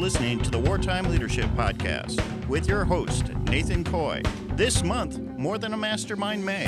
listening to the Wartime Leadership Podcast with your host, Nathan Coy. This month, More Than a Mastermind May.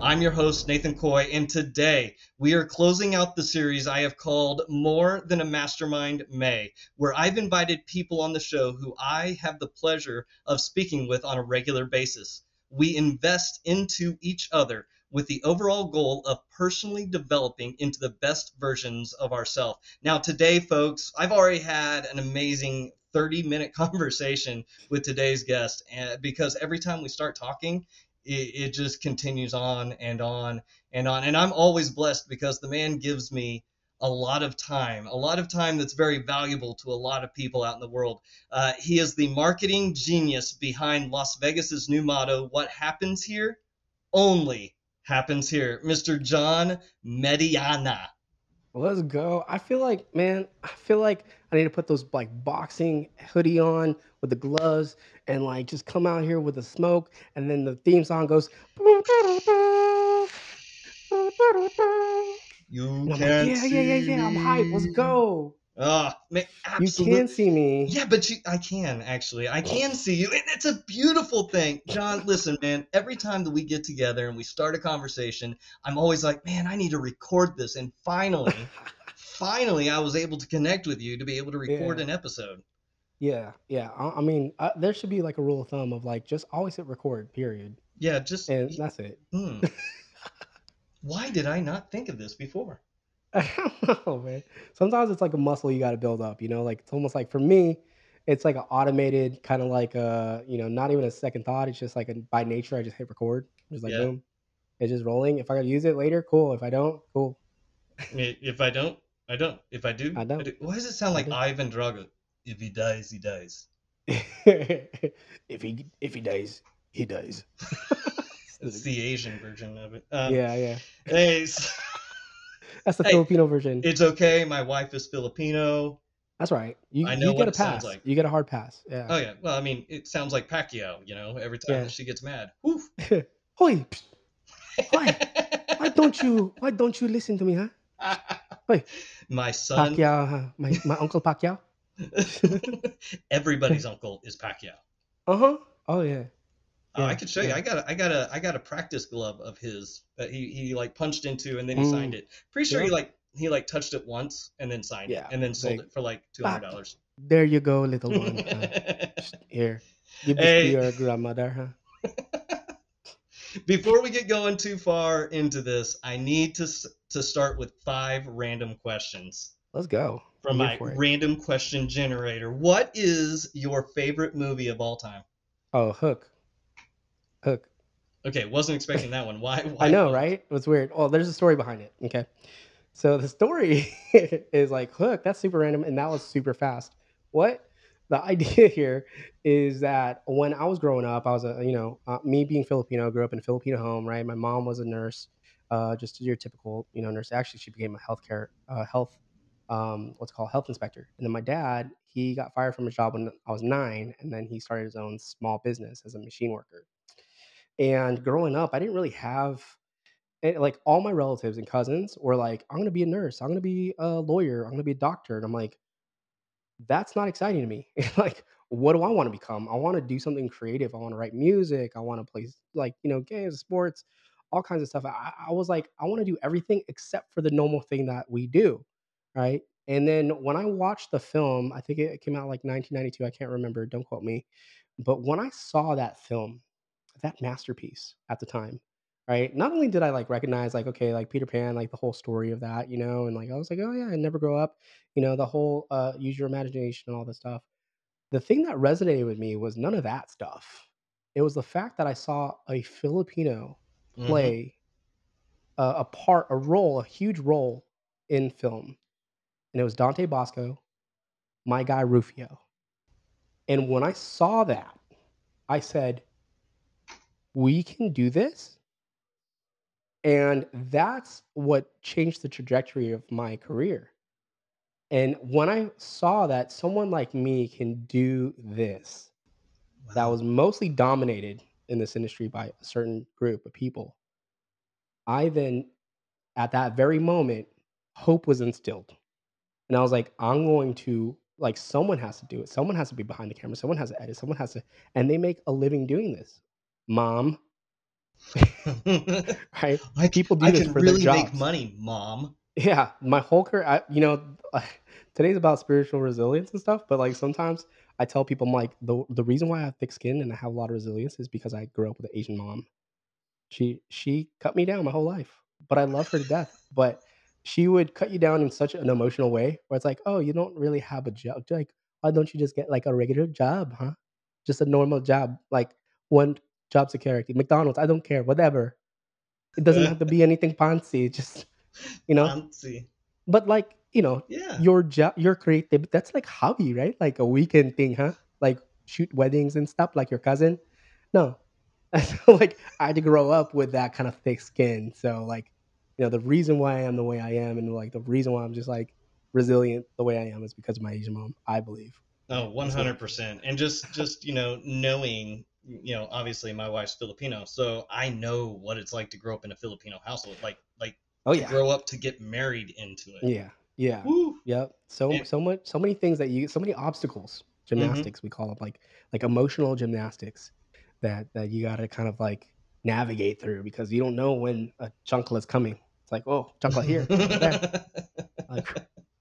I'm your host, Nathan Coy, and today we are closing out the series I have called More Than a Mastermind May, where I've invited people on the show who I have the pleasure of speaking with on a regular basis. We invest into each other with the overall goal of personally developing into the best versions of ourselves. Now, today, folks, I've already had an amazing 30 minute conversation with today's guest and because every time we start talking it, it just continues on and on and on. And I'm always blessed because the man gives me a lot of time, a lot of time that's very valuable to a lot of people out in the world. Uh, he is the marketing genius behind Las Vegas's new motto, What Happens Here Only Happens Here. Mr. John Mediana. Let's go. I feel like, man, I feel like I need to put those like boxing hoodie on with the gloves and like just come out here with the smoke and then the theme song goes You I'm like, yeah, yeah, yeah, yeah. I'm hyped. Let's go. Ah, man, You absolutely. can see me. Yeah, but you, I can actually. I can see you, and it's a beautiful thing. John, listen, man. Every time that we get together and we start a conversation, I'm always like, man, I need to record this. And finally, finally, I was able to connect with you to be able to record Yeah. an episode. Yeah, yeah. I, I mean, I, there should be like a rule of thumb of like just always hit record, period, Yeah, just and that's it. hmm. why did I not think of this before? I don't know, man. Sometimes it's like a muscle you got to build up, you know? Like it's almost like for me, it's like an automated kind of like a, you know, not even a second thought. It's just like a, by nature, I just hit record. Just like Yeah. boom. It's just rolling. If I gotta use it later, cool. If I don't, cool. If I don't, I don't. If I do, I don't. do. Why does it sound like. Ivan Drago? If he dies, he dies. if he if he dies, he dies. It's the Asian version of it. Um, yeah, yeah. Hey, s- That's the Hey, Filipino version. it's okay. My wife is Filipino. That's right. You I know you what get a pass. like. You get a hard pass. Yeah. Oh yeah. Well, I mean, it sounds like Pacquiao. You know, every time Yeah. she gets mad. Woof. Psst, Why? why don't you why don't you listen to me, huh? Wait. My son. Pacquiao, huh? my my uncle Pacquiao. Everybody's uncle is Pacquiao. Uh huh. Oh yeah. Oh, I Yeah, could show you. I got a, I got a I got a practice glove of his that he he like punched into and then he Mm. signed it. Pretty sure he like he like touched it once and then signed Yeah, it and then sold like, it for like two hundred dollars. There you go, little one. Uh, here, give this Hey. to your grandmother, huh? Before we get going too far into this, I need to to start with five random questions Let's go. from my here for it. random question generator. What is your favorite movie of all time? Oh, Hook. Hook. Okay, wasn't expecting that one. Why? why I know, Hook? right? It was weird. Well, there's a story behind it. Okay. So the story is like, Hook, that's super random, and that was super fast. What? The idea here is that when I was growing up, I was a, you know, uh, me being Filipino, grew up in a Filipino home, right? My mom was a nurse, uh, just your typical, you know, nurse. Actually, she became a healthcare, uh, health, um, what's called health inspector. And then my dad, he got fired from his job when I was nine, and then he started his own small business as a machine worker. And growing up, I didn't really have and like all my relatives and cousins were like, I'm gonna be a nurse, I'm gonna be a lawyer, I'm gonna be a doctor. And I'm like, that's not exciting to me. like, what do I want to become? I want to do something creative. I want to write music. I want to play like, you know, games, sports, all kinds of stuff. I, I was like, I want to do everything except for the normal thing that we do. Right. And then when I watched the film, I think it came out like 1992. I can't remember. Don't quote me. But when I saw that film, that masterpiece at the time, right? Not only did I like recognize like okay, like Peter Pan, like the whole story of that, you know, and like I was like, oh yeah, I never grow up, you know, the whole uh use your imagination and all this stuff. The thing that resonated with me was none of that stuff. It was the fact that I saw a Filipino Mhm. play a, a part, a role, a huge role in film, and it was Dante Basco, my guy Rufio. And when I saw that, I said, we can do this. And that's what changed the trajectory of my career. And when I saw that someone like me can do this, that Wow. was mostly dominated in this industry by a certain group of people, I then, at that very moment, hope was instilled. And I was like, I'm going to like someone has to do it. Someone has to be behind the camera. Someone has to edit. Someone has to, and they make a living doing this. Mom, right? I, People do I this can for their really make money, mom. Yeah, my whole career, I, you know, today's about spiritual resilience and stuff. But like sometimes I tell people, I'm like, the the reason why I have thick skin and I have a lot of resilience is because I grew up with an Asian mom. She she cut me down my whole life, but I love her to death. But she would cut you down in such an emotional way where it's like, oh, you don't really have a job. Like, why don't you just get like a regular job, huh? Just a normal job, like one job security, McDonald's. I don't care, whatever. It doesn't have to be anything fancy. Just you know, Fancy. but like you know, Yeah. your job, your creative. That's like hobby, right? Like a weekend thing, huh? Like shoot weddings and stuff, like your cousin. No, like I had to grow up with that kind of thick skin. So like, you know, the reason why I am the way I am, and like the reason why I'm just like resilient the way I am is because of my Asian mom. I believe. Oh, Oh, one hundred percent. And just just you know knowing you know obviously my wife's Filipino, so I know what it's like to grow up in a Filipino household. Like like Oh yeah, grow up to get married into it. yeah, yeah, Woo. yep. So And- so much, so many things that you, so many obstacles, mm-hmm. gymnastics we call them, like like emotional gymnastics that that you got to kind of like navigate through because you don't know when a chunkla is coming. It's like, oh, chunkla here, like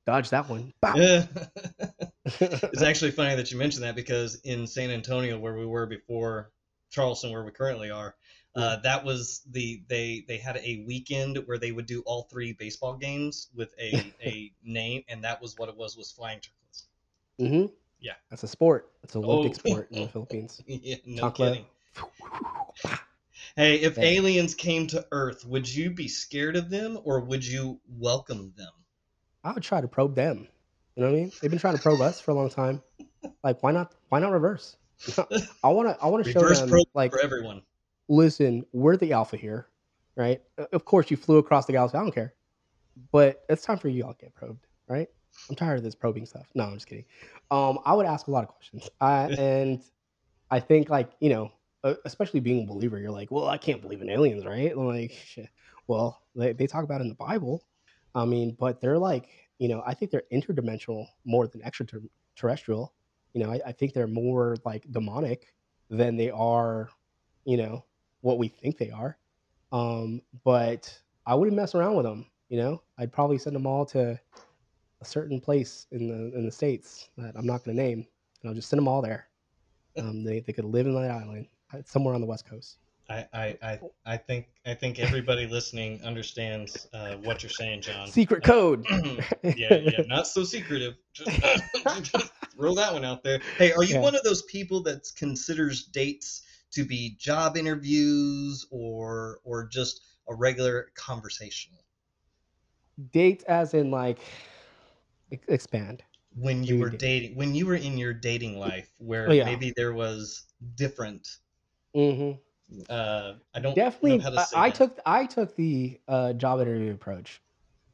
dodge that one. Yeah. it's actually funny that you mentioned that because in San Antonio, where we were before Charleston, where we currently are, uh, that was the they they had a weekend where they would do all three baseball games with a a name, and that was what it was was flying turtles. hmm Yeah. that's a sport. It's an Olympic Oh. sport in the Philippines. yeah, no Chocolate. kidding. Hey, if aliens came to Earth, would you be scared of them or would you welcome them? I would try to probe them. You know what I mean? They've been trying to probe us for a long time. Like, why not? Why not reverse? I want to. I want to show them. Like, for everyone. listen, we're the alpha here, right? Of course, you flew across the galaxy. I don't care, but it's time for you all to get probed, right? I'm tired of this probing stuff. No, I'm just kidding. Um, I would ask a lot of questions, I, and I think like you know, especially being a believer, you're like, well, I can't believe in aliens, right? I'm like, shit. well, they, they talk about it in the Bible. I mean, but they're like, you know, I think they're interdimensional more than extraterrestrial. You know, I, I think they're more like demonic than they are, you know, what we think they are. Um, but I wouldn't mess around with them. You know, I'd probably send them all to a certain place in the in the states that I'm not going to name, and I'll just send them all there. Um, they they could live in that island uh, somewhere on the west coast. I, I, I, I think I think everybody listening understands uh, what you're saying, John. Secret code. yeah, yeah, not so secretive. Just, just throw that one out there. Hey, are you Yeah. one of those people that considers dates to be job interviews or or just a regular conversation? Dates, as in like expand. When you you were do? dating, when you were in your dating life, where Oh, yeah. maybe there was different. hmm Uh, I don't Definitely, know how to I, say I that. took I took the uh, job interview approach.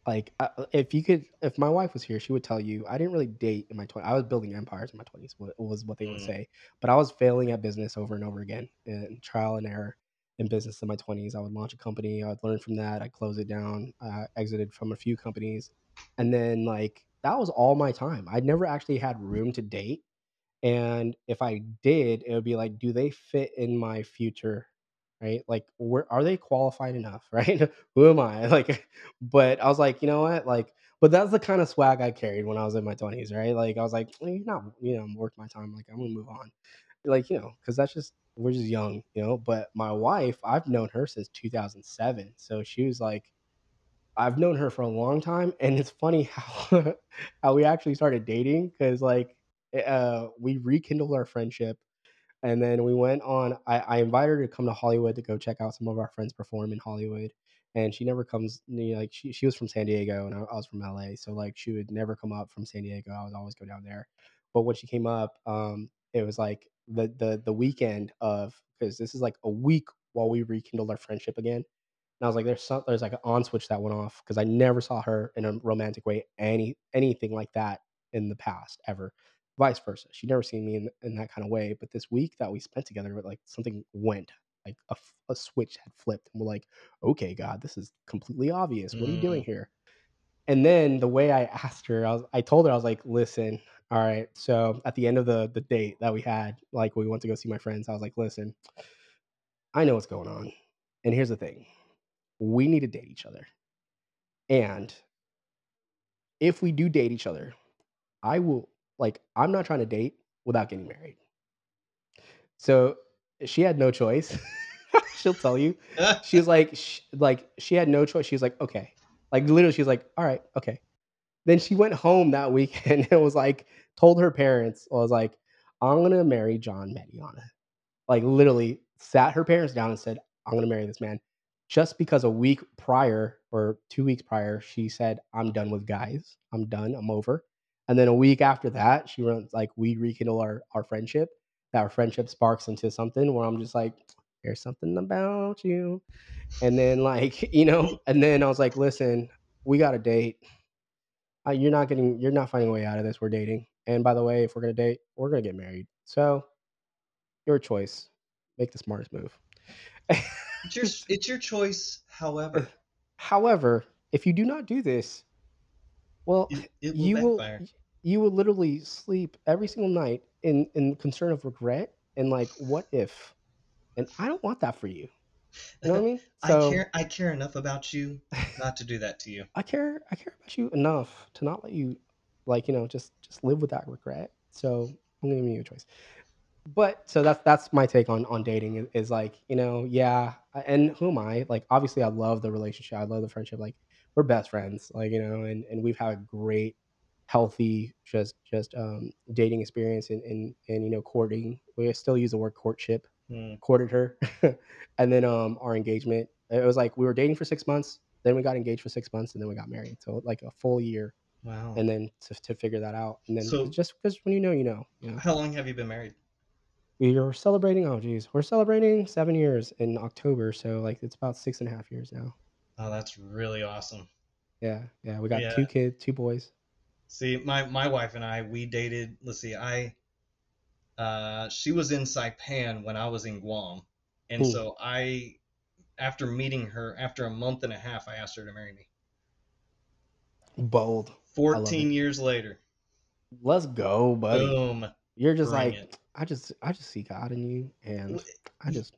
Like, uh, if you could, if my wife was here, she would tell you I didn't really date in my twenties. I was building empires in my twenties. Was what they would Mm. say. But I was failing at business over and over again, in trial and error in business in my twenties. I would launch a company. I would learn from that. I would close it down. I exited from a few companies, and then like that was all my time. I never actually had room to date. And if I did, it would be like, do they fit in my future right? Like, where are they qualified enough, right? Who am I? Like, but I was like, you know what? Like, but that's the kind of swag I carried when I was in my twenties, right? Like, I was like, "Eh, you're not, you know, worth my time. Like, I'm gonna move on, like, you know, because that's just we're just young, you know. But my wife, I've known her since 2007, so she was like, I've known her for a long time, and it's funny how how we actually started dating because like, uh, we rekindled our friendship and then we went on I, I invited her to come to hollywood to go check out some of our friends perform in hollywood and she never comes you know, like she, she was from san diego and I, I was from la so like she would never come up from san diego i would always go down there but when she came up um it was like the the the weekend of because this is like a week while we rekindled our friendship again and i was like there's some there's like an on switch that went off because i never saw her in a romantic way any anything like that in the past ever vice versa. She'd never seen me in, in that kind of way. But this week that we spent together, like something went. like a, a switch had flipped and we're like okay god this is completely obvious what are you doing mm. here and then the way i asked her i was i told her i was like listen all right so at the end of the the date that we had like we went to go see my friends i was like listen i know what's going on and here's the thing we need to date each other and if we do date each other i will like i'm not trying to date without getting married so she had no choice. She'll tell you. She was like, sh- like she had no choice. She was like, okay, like literally, she was like, all right, okay. Then she went home that weekend and was like, told her parents, I was like, I'm gonna marry John Mediana. Like literally, sat her parents down and said, I'm gonna marry this man. Just because a week prior or two weeks prior, she said, I'm done with guys. I'm done. I'm over. And then a week after that, she went like, we rekindle our, our friendship that our friendship sparks into something where I'm just like, there's something about you. And then like, you know, and then I was like, listen, we got a date. Uh, you're not getting, you're not finding a way out of this. We're dating. And by the way, if we're gonna date, we're gonna get married. So, your choice. Make the smartest move. It's your it's your choice. However, However, if you do not do this, well, it, it will you will you will literally sleep every single night in in concern of regret and like what if? And i don't want that for you. You know what i mean? I care. I care enough about you not to do that to you. i care i care about you enough to not let you like you know just just live with that regret. So i'm giving you a choice. But so that's that's my take on on dating is, is like you know yeah and who am i? Like obviously i love the relationship. I love the friendship. Like we're best friends like you know and and we've had a great healthy just just um dating experience and and, and you know courting. We still use the word courtship Hmm. courted her. And then um our engagement it was like we were dating for six months then we got engaged for six months and then we got married. So like a full year. Wow. and then to, to figure that out. And then So- just because when you know you know you know. How long have you been married? we are celebrating oh geez. We're celebrating seven years in october. So like it's about six and a half years now Oh, that's really awesome. yeah yeah we got Yeah. two kids two boys See, my my wife and I we dated. Let's see, I uh, she was in Saipan when I was in Guam, and Hmm. so I, after meeting her, after a month and a half, I asked her to marry me. bold Fourteen years later, let's go buddy boom. you're just Bring like it. i just i just see god in you and i just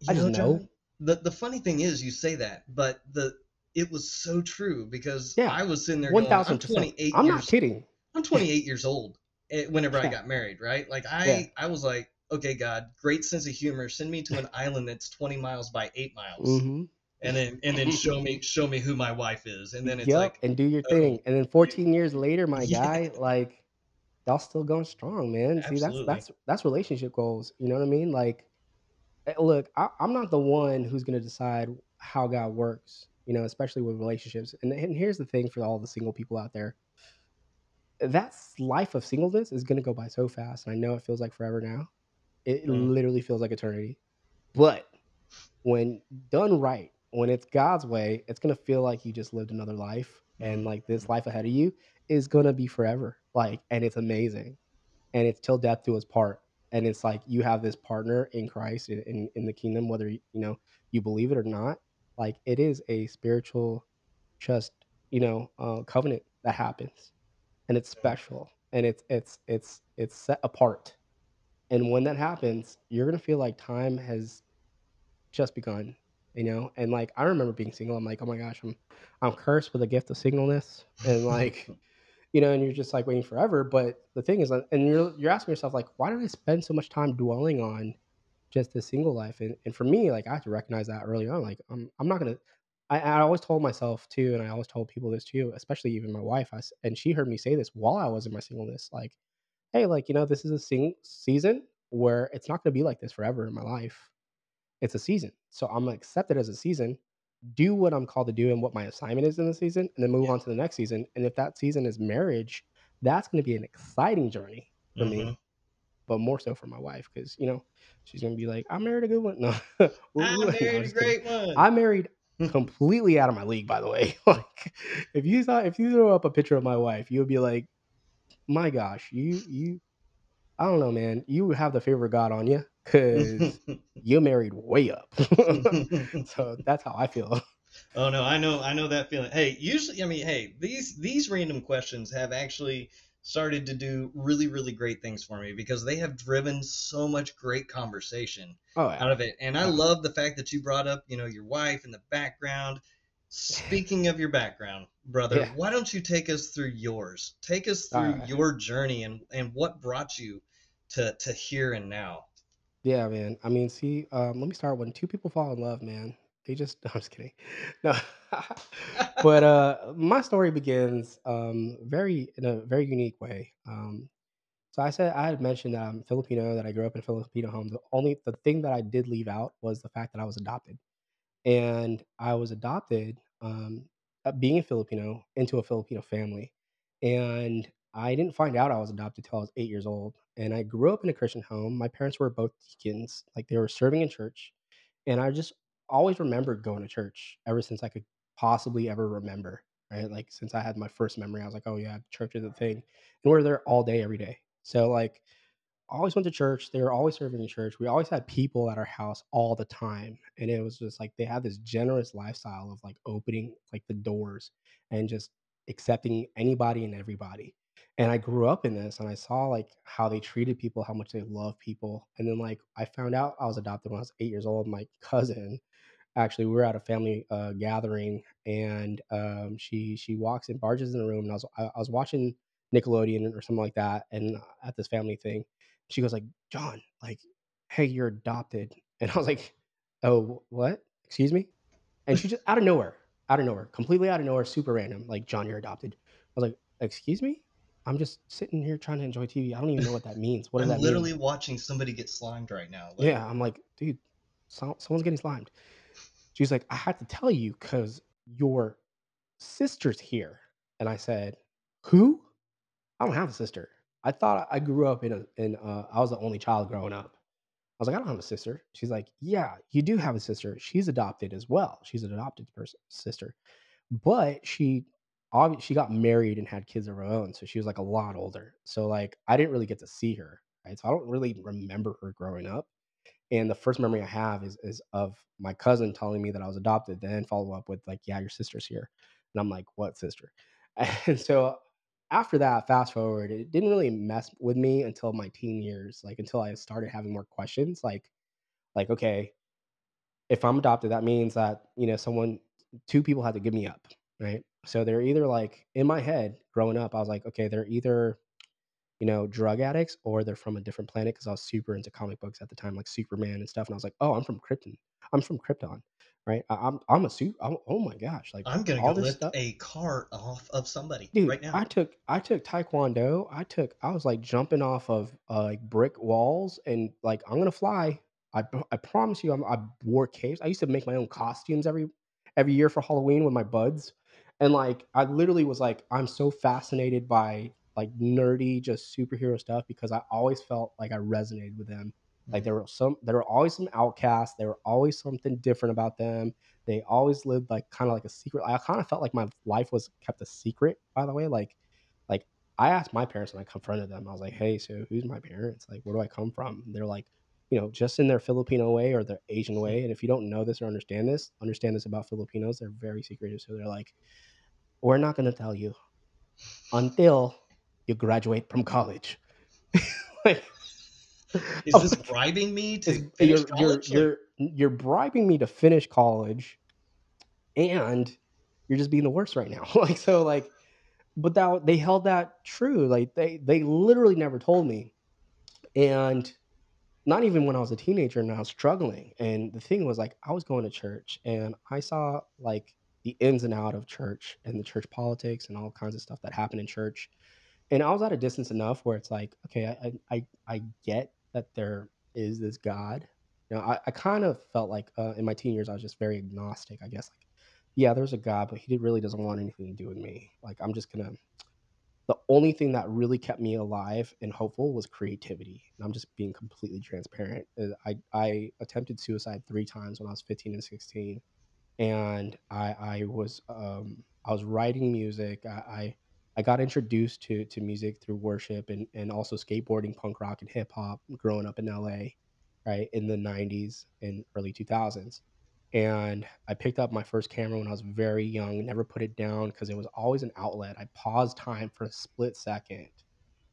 You I just know. John, The the funny thing is, you say that, but the it was so true because Yeah. I was sitting there one going, I'm 28 i'm years not kidding I'm 28 years old eh, whenever I got married, right? Like I Yeah. I was like, okay, God, great sense of humor. Send me to an island that's 20 miles by 8 miles, hmm and then and then show me show me who my wife is, and then it's yep, like, and do your oh, thing. And then 14 years later, my Yeah. guy, like y'all still going strong, man. See, that's that's that's relationship goals. You know what I mean? Like, look, I, I'm not the one who's gonna decide how God works. You know, especially with relationships. And, and here's the thing for all the single people out there: that life of singleness is gonna go by so fast. And I know it feels like forever now. It Mm. literally feels like eternity. But when done right, when it's God's way, it's gonna feel like you just lived another life, and like this life ahead of you is gonna be forever. Like, and it's amazing, and it's till death do us part. And it's like you have this partner in Christ in, in, in the kingdom, whether you you know you believe it or not. Like it is a spiritual, just you know, uh, covenant that happens, and it's special, and it's it's it's it's set apart. And when that happens, you're gonna feel like time has just begun, you know. And like I remember being single, I'm like, oh my gosh, I'm I'm cursed with a gift of singleness, and like, you know, and you're just like waiting forever. But the thing is, and you're you're asking yourself like, why did I spend so much time dwelling on just the single life? And and for me, like I had to recognize that early on. Like I'm I'm not gonna. I, I always told myself too, and I always told people this too, especially even my wife. I and she heard me say this while I was in my singleness, like, hey, like you know, this is a sing season where it's not gonna be like this forever in my life it's a season. So I'm gonna accept it as a season, do what I'm called to do and what my assignment is in the season, and then move Yeah. on to the next season. And if that season is marriage, that's gonna be an exciting journey for Mhm. me, but more so for my wife because you know she's gonna be like, "I married a good one." No, I married a great one. I married completely out of my league, by the way. like, if you saw, if you throw up a picture of my wife, you would be like, "My gosh, you, you, I don't know, man. You have the favor of God on you because you married way up. so that's how I feel. Oh no, I know, I know that feeling. Hey, usually, I mean, hey, these these random questions have actually started to do really, really great things for me because they have driven so much great conversation Oh out of it. And I Oh, love the fact that you brought up, you know, your wife in the background. Speaking of your background, brother, yeah. why don't you take us through yours? Take us through right. your journey and and what brought you to to here and now. Yeah, man. I mean, see, um, let me start when two people fall in love, man. They just, I'm just kidding. No, but uh, my story begins um, very in a very unique way. Um, so I said I had mentioned that I'm Filipino, that I grew up in a Filipino home. The only the thing that I did leave out was the fact that I was adopted, and I was adopted, um, uh, being a Filipino, into a Filipino family, and I didn't find out I was adopted till I was eight years old. And I grew up in a Christian home. My parents were both deacons, like they were serving in church, and I just always remembered going to church ever since I could possibly ever remember. Right, like since I had my first memory, I was like, "Oh yeah, church is a thing," and we're there all day, every day. So like always went to church. They were always serving in church. We always had people at our house all the time. And it was just like they had this generous lifestyle of like opening like the doors and just accepting anybody and everybody. And I grew up in this and I saw like how they treated people, how much they love people. And then like I found out I was adopted when I was eight years old. My cousin actually we were at a family uh, gathering and um, she she walks in barges in the room and I was I, I was watching Nickelodeon or something like that and uh, at this family thing she goes like John like hey you're adopted and I was like oh what excuse me and she just out of nowhere out of nowhere completely out of nowhere super random like John you're adopted I was like excuse me I'm just sitting here trying to enjoy TV I don't even know what that means what does I'm that mean literally watching somebody get slimed right now. Like, yeah I'm like dude so, someone's getting slimed She's like, I had to tell you because your sister's here. And I said, Who? I don't have a sister. I thought I grew up in a in uh I was the only child growing up. I was like, I don't have a sister. She's like, Yeah, you do have a sister. She's adopted as well. She's an adopted person sister. But she obviously she got married and had kids of her own. So she was like a lot older. So like I didn't really get to see her. Right. So I don't really remember her growing up. And the first memory I have is is of my cousin telling me that I was adopted, then follow up with like, "Yeah, your sister's here." And I'm like, "What sister?" And so after that, fast forward, it didn't really mess with me until my teen years, like until I started having more questions, like like, okay, if I'm adopted, that means that, you know, someone 2 people had to give me up, right? So they're either like in my head growing up, I was like, okay, they're either you know, drug addicts or they're from a different planet because I was super into comic books at the time, like Superman and stuff. And I was like, oh, I'm from Krypton. I'm from Krypton, right? I, I'm I'm a suit. I'm, oh my gosh, like I'm gonna go all this lift stuff, a cart off of somebody dude. right now. I took I took Taekwondo. I took I was like jumping off of uh, like brick walls and like I'm gonna fly. I, I promise you, I'm, I wore capes. I used to make my own costumes every every year for Halloween with my buds, and like I literally was like, I'm so fascinated by like nerdy, just superhero stuff because I always felt like I resonated with them. Like Mhm. there were some, there were always some outcasts. There were always something different about them. They always lived like kind of like a secret. I kind of felt like my life was kept a secret. By the way, like like I asked my parents when I confronted them. I was like, "Hey, so who's my parents? Like, where do I come from?" They're like, you know, just in their Filipino way or their Asian way. And if you don't know this or understand this, understand this about Filipinos, they're very secretive. So they're like, "We're not going to tell you until you graduate from college." like, Is this bribing me is to finish you're you're college? Like, you're you're bribing me to finish college and you're just being the worst right now. like so like but that they held that true. Like they they literally never told me. And not even when I was a teenager and I was struggling. And the thing was like I was going to church and I saw like the ins and out of church and the church politics and all kinds of stuff that happened in church. And I was at a distance enough where it's like, okay, I I I, get that there is this God. You know, I, I kind of felt like uh, in my teen years I was just very agnostic, I guess. Like, yeah, there's a God, but he really doesn't want anything to do with me. Like I'm just gonna the only thing that really kept me alive and hopeful was creativity. And I'm just being completely transparent. Uh, I, I attempted suicide three times when I was 15 and 16. And I, I was um, I was writing music. I, I I got introduced to to music through worship and, and also skateboarding, punk rock, and hip hop growing up in LA. right, in the 90s and early 2000s. And I picked up my first camera when I was very young, never put it down because it was always an outlet. I paused time for a split second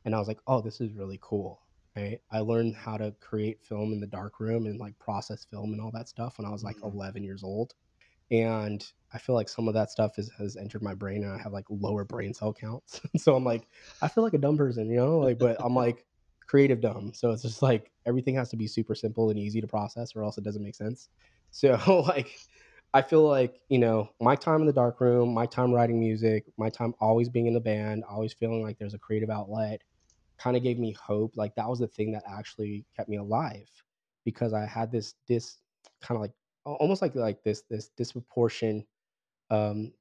and I was like, oh, this is really cool. Right. I learned how to create film in the dark room and like process film and all that stuff when I was like Mhm. 11 years old. And I feel like some of that stuff is, has entered my brain and I have like lower brain cell counts. so I'm like, I feel like a dumb person, you know, like, but I'm like creative dumb. So it's just like everything has to be super simple and easy to process or else it doesn't make sense. So like, I feel like, you know, my time in the dark room, my time writing music, my time always being in the band, always feeling like there's a creative outlet kind of gave me hope. Like that was the thing that actually kept me alive because I had this this kind of like almost like like this this disproportion um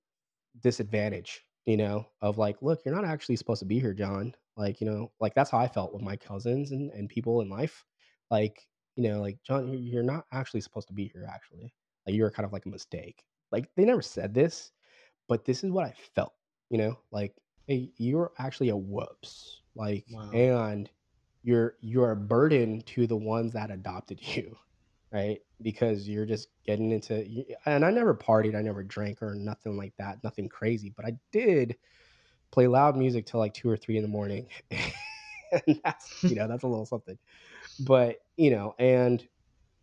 disadvantage, you know, of like, look, you're not actually supposed to be here, John. Like, you know, like that's how I felt with my cousins and, and people in life. Like, you know, like John, you- you're not actually supposed to be here, actually. Like you're kind of like a mistake. Like they never said this, but this is what I felt, you know, like, hey, you're actually a whoops. Like, Wow. and you're you're a burden to the ones that adopted you right? Because you're just getting into and I never partied, I never drank or nothing like that, nothing crazy, but I did play loud music till, like, 2 or 3 in the morning, and that's, you know, that's a little something. But, you know, and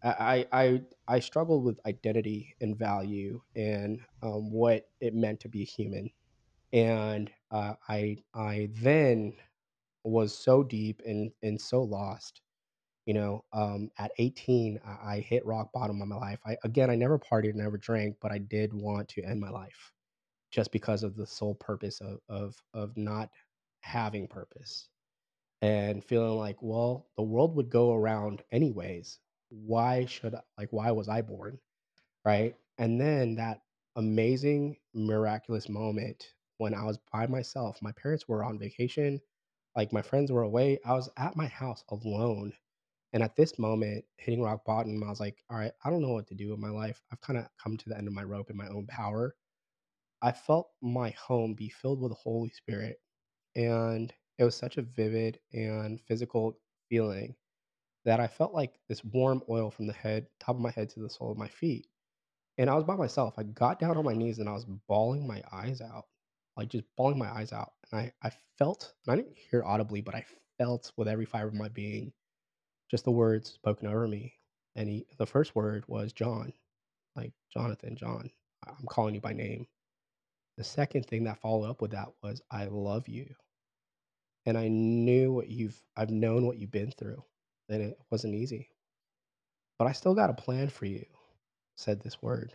I I I I struggled with identity and value and, um, what it meant to be human, and, uh, I I then was so deep and and so lost you know, um, at 18, I, I hit rock bottom of my life. I again, I never partied, never drank, but I did want to end my life just because of the sole purpose of of of not having purpose and feeling like, well, the world would go around anyways. Why should like why was I born, right? And then that amazing, miraculous moment when I was by myself. My parents were on vacation, like my friends were away. I was at my house alone and at this moment, hitting rock bottom, I was like, all right, I don't know what to do with my life. I've kind of come to the end of my rope in my own power. I felt my home be filled with the Holy Spirit. And it was such a vivid and physical feeling that I felt like this warm oil from the head, top of my head to the sole of my feet. And I was by myself. I got down on my knees and I was bawling my eyes out, like just bawling my eyes out. And I, I felt, and I didn't hear audibly, but I felt with every fiber of my being just the words spoken over me. And he the first word was John, like, "Jonathan, John, I'm calling you by name." The second thing that followed up with that was, "I love you." And I knew what you've I've known what you've been through, and it wasn't easy. "But I still got a plan for you," said this word.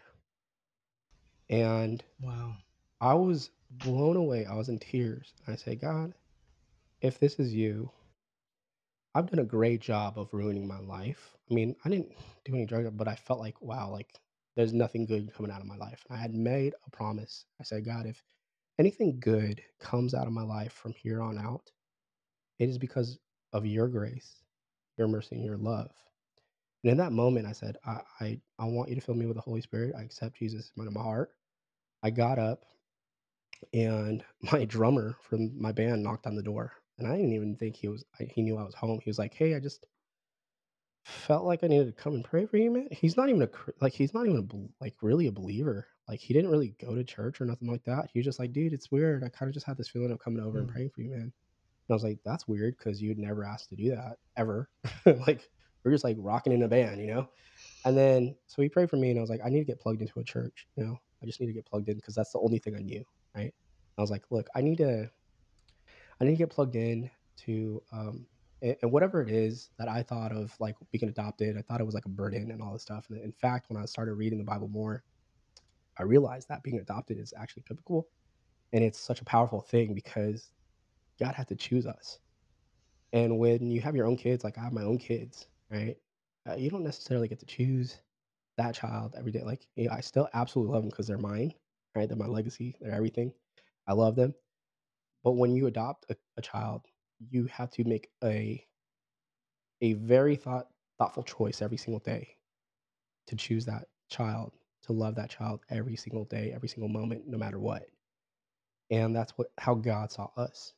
And Wow. I was blown away. I was in tears. I say, "God, if this is you, I've done a great job of ruining my life. I mean, I didn't do any drugs, but I felt like, wow, like there's nothing good coming out of my life. I had made a promise. I said, God, if anything good comes out of my life from here on out, it is because of your grace, your mercy, and your love. And in that moment, I said, I, I, I want you to fill me with the Holy Spirit. I accept Jesus into my heart. I got up and my drummer from my band knocked on the door. And I didn't even think he was, I, he knew I was home. He was like, Hey, I just Felt like I needed to come and pray for you, man. He's not even a like, he's not even a like, really a believer. Like, he didn't really go to church or nothing like that. He was just like, "Dude, it's weird. I kinda just had this feeling of coming over and Mm. praying for you, man." And I was like, "That's weird because you'd never asked to do that, ever." Like, we're just, like, rocking in a band, you know? And then so he prayed for me, and I was like, "I need to get plugged into a church," you know? I just need to get plugged in because that's the only thing I knew, right? I was like, "Look, I need to I need to get plugged in to, um, and, and whatever it is that I thought of like being adopted, I thought it was like a burden and all this stuff. And in fact, when I started reading the Bible more, I realized that being adopted is actually biblical, and it's such a powerful thing because God had to choose us. And when you have your own kids, like I have my own kids, right? Uh, you don't necessarily get to choose that child every day. Like, you know, I still absolutely love them because they're mine, right? They're my legacy. They're everything. I love them. But when you adopt a, a child, you have to make a a very thought thoughtful choice every single day to choose that child, to love that child every single day, every single moment, no matter what. And that's what how God saw us.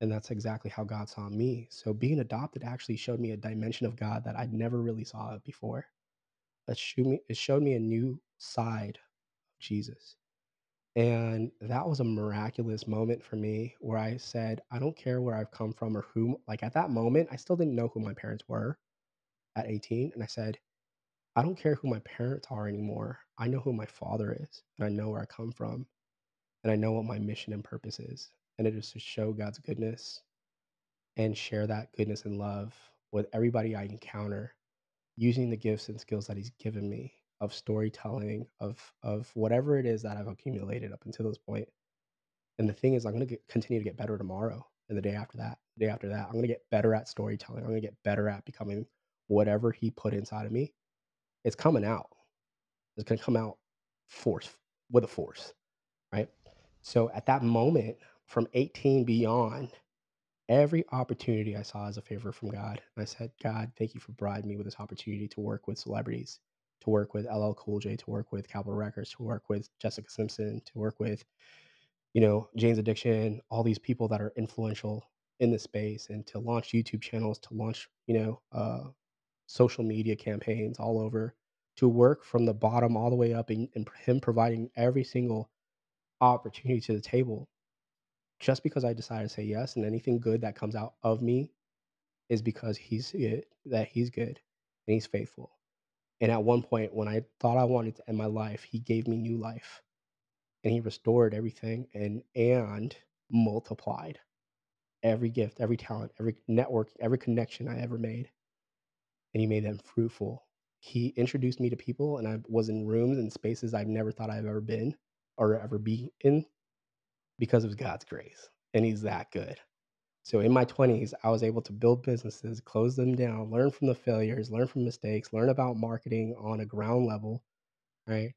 And that's exactly how God saw me. So being adopted actually showed me a dimension of God that I'd never really saw before. It showed me it showed me a new side of Jesus. And that was a miraculous moment for me where I said, I don't care where I've come from or who like at that moment, I still didn't know who my parents were at 18. And I said, I don't care who my parents are anymore. I know who my father is, and I know where I come from, and I know what my mission and purpose is. And it is to show God's goodness and share that goodness and love with everybody I encounter using the gifts and skills that he's given me of storytelling of of whatever it is that I've accumulated up until this point. And the thing is I'm going to continue to get better tomorrow and the day after that, the day after that. I'm going to get better at storytelling. I'm going to get better at becoming whatever he put inside of me. It's coming out. It's going to come out force with a force, right? So at that moment from 18 beyond every opportunity I saw as a favor from God. I said, God, thank you for providing me with this opportunity to work with celebrities, to work with LL Cool J, to work with Capitol Records, to work with Jessica Simpson, to work with, you know, Jane's Addiction, all these people that are influential in the space, and to launch YouTube channels, to launch, you know, uh, social media campaigns all over, to work from the bottom all the way up, and, and him providing every single opportunity to the table just because I decided to say yes and anything good that comes out of me is because he's that he's good and he's faithful. And at one point when I thought I wanted to end my life, he gave me new life. And he restored everything and and multiplied every gift, every talent, every network, every connection I ever made. And he made them fruitful. He introduced me to people and I was in rooms and spaces I've never thought I've ever been or ever be in because of God's grace, and He's that good. So in my 20s, I was able to build businesses, close them down, learn from the failures, learn from mistakes, learn about marketing on a ground level, right?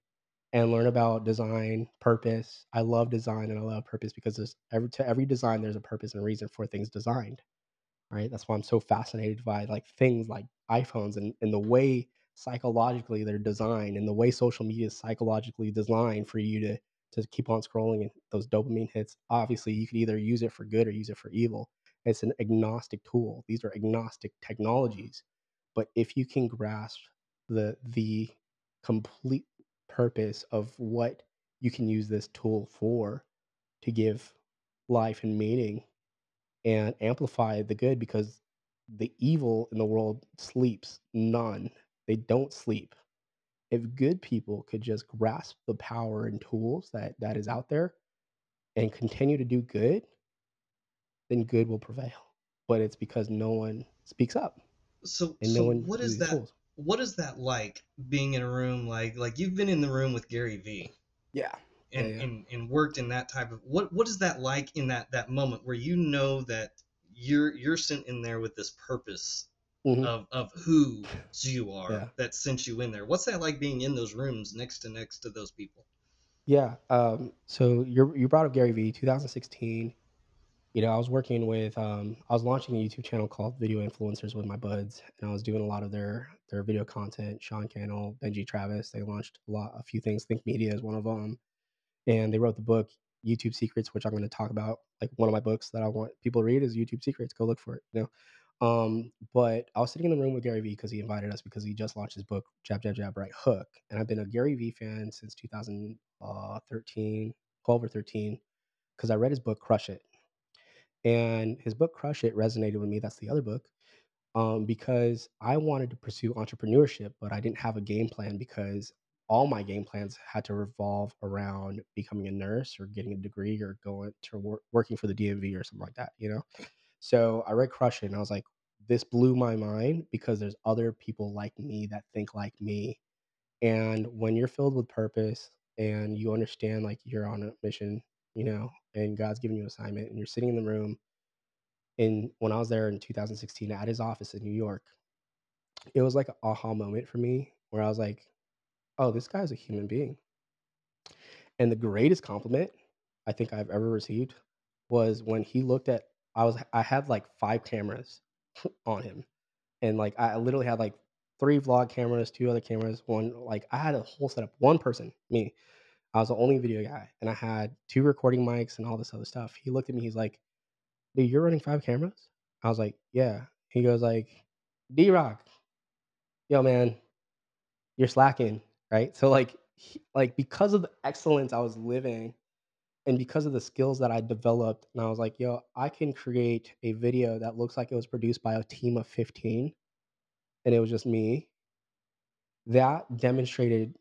And learn about design, purpose. I love design and I love purpose because there's every to every design there's a purpose and reason for things designed. Right. That's why I'm so fascinated by like things like iPhones and, and the way psychologically they're designed and the way social media is psychologically designed for you to to keep on scrolling and those dopamine hits. Obviously, you can either use it for good or use it for evil. It's an agnostic tool. These are agnostic technologies. But if you can grasp the the complete purpose of what you can use this tool for to give life and meaning and amplify the good because the evil in the world sleeps none. They don't sleep if good people could just grasp the power and tools that that is out there and continue to do good, then good will prevail. But it's because no one speaks up So and no one what is that tools. what is that like being in a room like like you've been in the room with Gary Vee Yeah, yeah, yeah. and, and worked in that type of what what is that like in that that moment where you know that you're you're sent in there with this purpose hmm of of who you are Yeah, that sent you in there. What's that like being in those rooms next to next to those people? yeah. Um, so you you brought up Gary Vee, 2016. You know, I was working with um, I was launching a YouTube channel called Video Influencers with my buds, and I was doing a lot of their their video content. Sean Cannell, Benji Travis, they launched a lot, a few things. Think Media is one of them, and they wrote the book YouTube Secrets, which I'm going to talk about. Like one of my books that I want people to read is YouTube Secrets. Go look for it. You know, um, but I was sitting in the room with Gary Vee because he invited us because he just launched his book Jab Jab Jab Right Hook, and I've been a Gary Vee fan since 2013, 12 or 13, because I read his book Crush It, and his book Crush It resonated with me. That's the other book, um, because I wanted to pursue entrepreneurship, but I didn't have a game plan because all my game plans had to revolve around becoming a nurse or getting a degree or going to work, working for the DMV or something like that, you know. So I read Crush It and I was like, this blew my mind because there's other people like me that think like me. And when you're filled with purpose and you understand like you're on a mission, you know, and God's giving you an assignment and you're sitting in the room and when I was there in 2016 at his office in New York, it was like an aha moment for me where I was like, oh, this guy's a human being. And the greatest compliment I think I've ever received was when he looked at I was I had like five cameras on him. And like I literally had like three vlog cameras, two other cameras, one like I had a whole setup. One person, me. I was the only video guy and I had two recording mics and all this other stuff. He looked at me, he's like, dude, you're running five cameras? I was like, yeah. He goes like, D Rock, yo man, you're slacking, right? So like, he, like because of the excellence I was living, and because of the skills that I developed, and I was like, yo, I can create a video that looks like it was produced by a team of 15, and it was just me. That demonstrated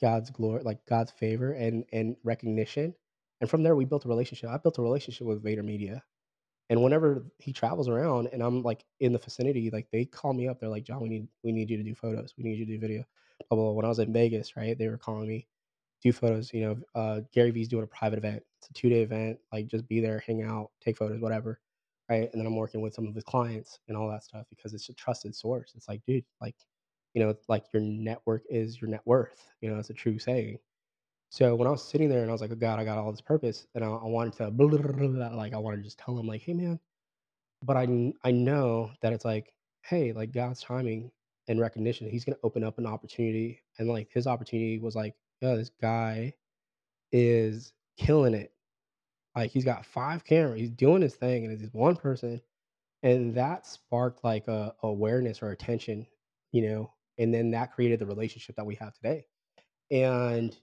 God's glory, like God's favor and and recognition. And from there, we built a relationship. I built a relationship with VaynerMedia and whenever he travels around and I'm like in the vicinity, like they call me up. They're like, John, we need we need you to do photos. We need you to do video. Blah, blah, blah. When I was in Vegas, right, they were calling me, do photos. You know, uh, Gary Vee's doing a private event. It's a two day event. Like just be there, hang out, take photos, whatever. Right. And then I'm working with some of his clients and all that stuff because it's a trusted source. It's like, dude, like, you know, like your network is your net worth. You know, it's a true saying. So when I was sitting there and I was like, "Oh God, I got all this purpose," and I, I wanted to blah, blah, blah, like I wanted to just tell him like, "Hey man," but I I know that it's like, hey, like God's timing and recognition, He's gonna open up an opportunity, and like His opportunity was like, "Yeah, this guy is killing it. Like he's got five cameras, he's doing his thing, and it's one person." And that sparked like a awareness or attention, you know, and then that created the relationship that we have today. And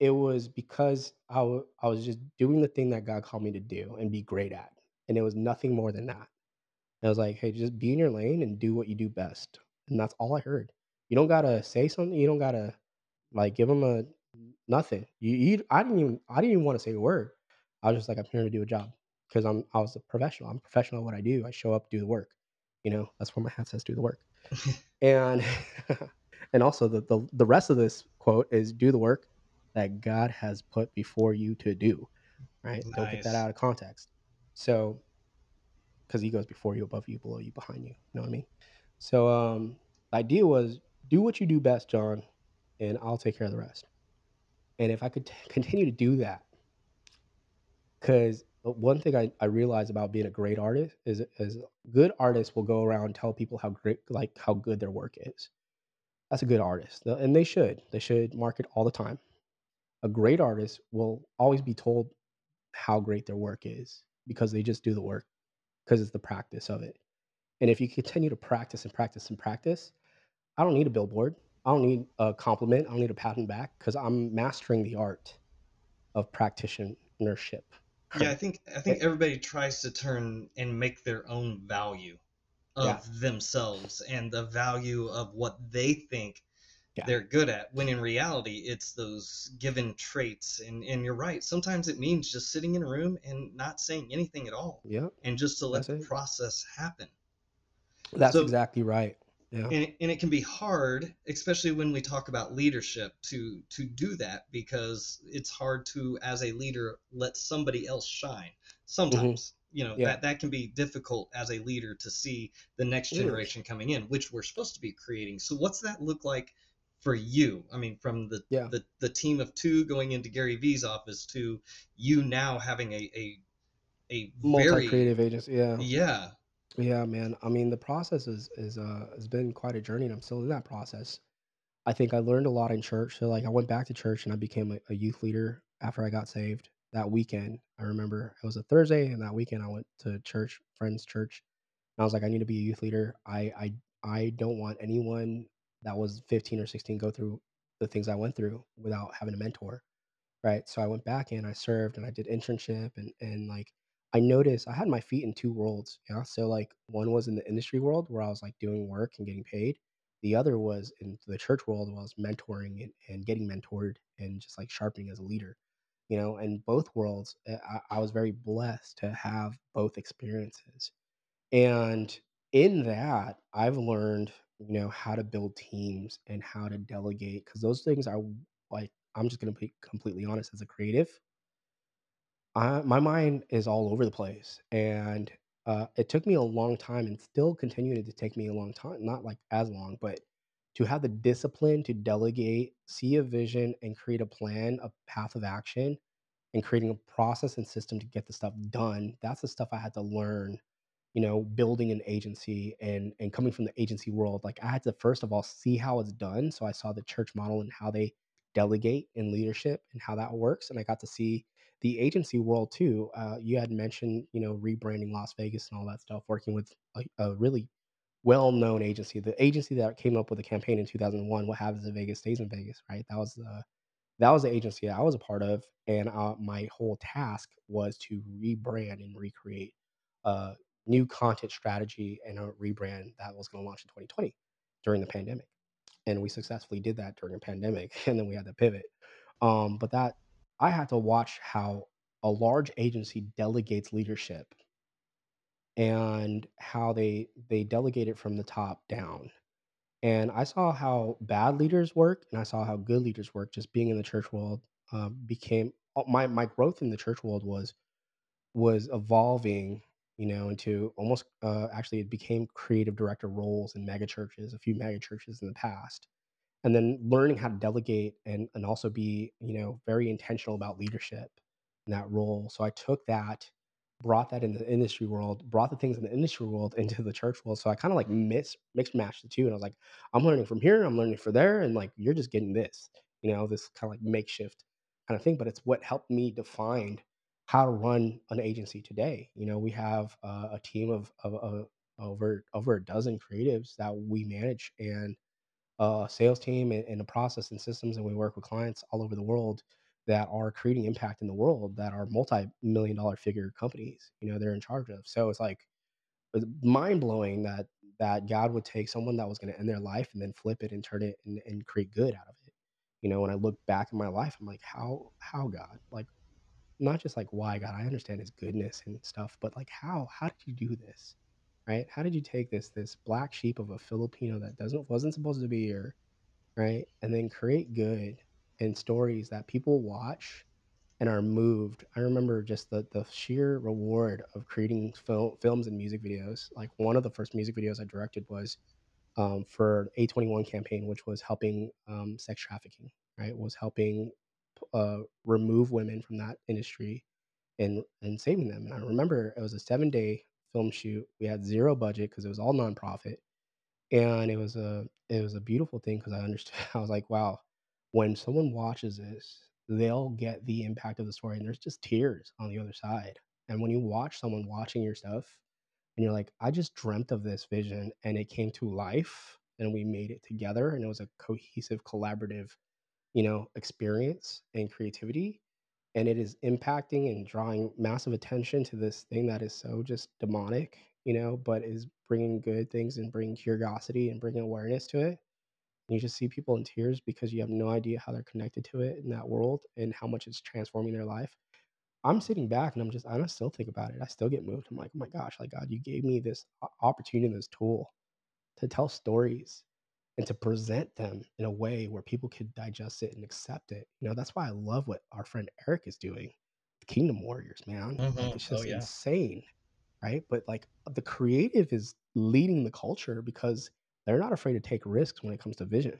it was because I I was just doing the thing that God called me to do and be great at, and it was nothing more than that. And I was like, "Hey, just be in your lane and do what you do best." And that's all I heard. You don't gotta say something, you don't gotta, like, give them a nothing. You you I didn't even I didn't even wanna say a word. I was just like, "I'm here to do a job because I'm I was a professional. I'm a professional at what I do. I show up, do the work." You know, that's where my hat says, "Do the work." And and also the the the rest of this quote is, "Do the work that God has put before you to do." Right? Don't get that out of context. So, because he goes before you, above you, below you, behind you. You know what I mean? So, um, the idea was do what you do best, John, and I'll take care of the rest. And if I could t- continue to do that, because uh, one thing I, I realized about being a great artist is is good artists will go around tell people how great like how good their work is. That's a good artist, uh, and they should they should market all the time. A great artist will always be told how great their work is because they just do the work because it's the practice of it. And if you continue to practice and practice and practice, I don't need a billboard. I don't need a compliment. I don't need a pat on the back because I'm mastering the art of practitionership. Yeah, I think I think everybody tries to turn and make their own value Yeah. of themselves and the value of what they think Yeah. they're good at when in reality it's those given traits and and you're right sometimes it means just sitting in a room and not saying anything at all Yeah. and just to let That's the it. process happen That's so exactly right. Yeah. and, and it can be hard especially when we talk about leadership to to do that because it's hard to as a leader let somebody else shine sometimes mm-hmm. you know Yeah. that that can be difficult as a leader to see the next generation coming in which we're supposed to be creating so what's that look like for you i mean from the Yeah. the, the team of two going into gary vee's office to you now having a a, a Multi very creative agency. Yeah. yeah Yeah, man. I mean, the process is is uh has been quite a journey, and I'm still in that process. I think I learned a lot in church. So like I went back to church and I became a, a youth leader after I got saved. That weekend, I remember it was a Thursday, and that weekend I went to church, friends' church, and I was like, I need to be a youth leader. I I I don't want anyone that was 15 or 16 go through the things I went through without having a mentor. Right. So I went back and I served and I did internship and and like I noticed I had my feet in two worlds. Yeah. So like one was in the industry world where I was like doing work and getting paid. The other was in the church world where I was mentoring and, and getting mentored and just like sharpening as a leader. You know, and both worlds, uh, I, I was very blessed to have both experiences. And in that, I've learned, you know, how to build teams and how to delegate because those things are like, I'm just going to be completely honest as a creative. I, my mind is all over the place. And uh, it took me a long time and still continuing to take me a long time, not like as long, but to have the discipline to delegate, see a vision, and create a plan, a path of action, and creating a process and system to get the stuff done. That's the stuff I had to learn you know, building an agency and and coming from the agency world, like I had to first of all see how it's done. So I saw the church model and how they delegate in leadership and how that works. And I got to see the agency world too. Uh, you had mentioned, you know, rebranding Las Vegas and all that stuff, working with a, a really well-known agency. The agency that came up with the campaign in 2001, "What happens in Vegas stays in Vegas," right? That was the that was the agency I was a part of, and uh, my whole task was to rebrand and recreate a new content strategy and a rebrand that was going to launch in 2020 during the pandemic. And we successfully did that during a pandemic, and then we had to pivot. Um, but that I had to watch how a large agency delegates leadership and how they they delegate it from the top down. And I saw how bad leaders work, and I saw how good leaders work. Just being in the church world uh, became uh, my my growth in the church world was was evolving, you know, into almost uh, actually it became creative director roles in mega churches, a few mega churches in the past, and then learning how to delegate and and also be you know very intentional about leadership in that role. So I took that brought that in the industry world, brought the things in the industry world into the church world. So I kind of like mix mixed matched the two. And I was like, I'm learning from here, I'm learning from there, and like you're just getting this, you know, this kind of like makeshift kind of thing. But it's what helped me define how to run an agency today. You know, we have uh, a team of, of, of over over a dozen creatives that we manage and a sales team and, and a process and systems and we work with clients all over the world that are creating impact in the world that are multi-million dollar figure companies you know they're in charge of. So it's like mind blowing that that god would take someone that was going to end their life and then flip it and turn it and, and create good out of it. You know when i look back in my life i'm like how how god? Like not just like why god i understand his goodness and stuff but like how how did you do this right how did you take this this black sheep of a filipino that doesn't wasn't supposed to be here right and then create good and stories that people watch and are moved. I remember just the the sheer reward of creating fil- films and music videos. Like one of the first music videos I directed was um, for A21 campaign, which was helping um, sex trafficking. Right, was helping uh, remove women from that industry and and saving them. And I remember it was a seven day film shoot. We had zero budget because it was all nonprofit, and it was a it was a beautiful thing because I understood. I was like, wow, when someone watches this, they'll get the impact of the story, and there's just tears on the other side. And when you watch someone watching your stuff, and you're like, I just dreamt of this vision, and it came to life, and we made it together, and it was a cohesive, collaborative, you know, experience and creativity. And it is impacting and drawing massive attention to this thing that is so just demonic, you know, but is bringing good things and bringing curiosity and bringing awareness to it you just see people in tears because you have no idea how they're connected to it in that world and how much it's transforming their life. I'm sitting back and I'm just, I don't still think about it. I still get moved. I'm like, oh my gosh, like God, you gave me this opportunity, this tool to tell stories and to present them in a way where people could digest it and accept it. You know, that's why I love what our friend Eric is doing. Kingdom Warriors, man. Mm-hmm. Like it's oh, just oh, yeah. insane. Right. But like the creative is leading the culture because they're not afraid to take risks when it comes to vision.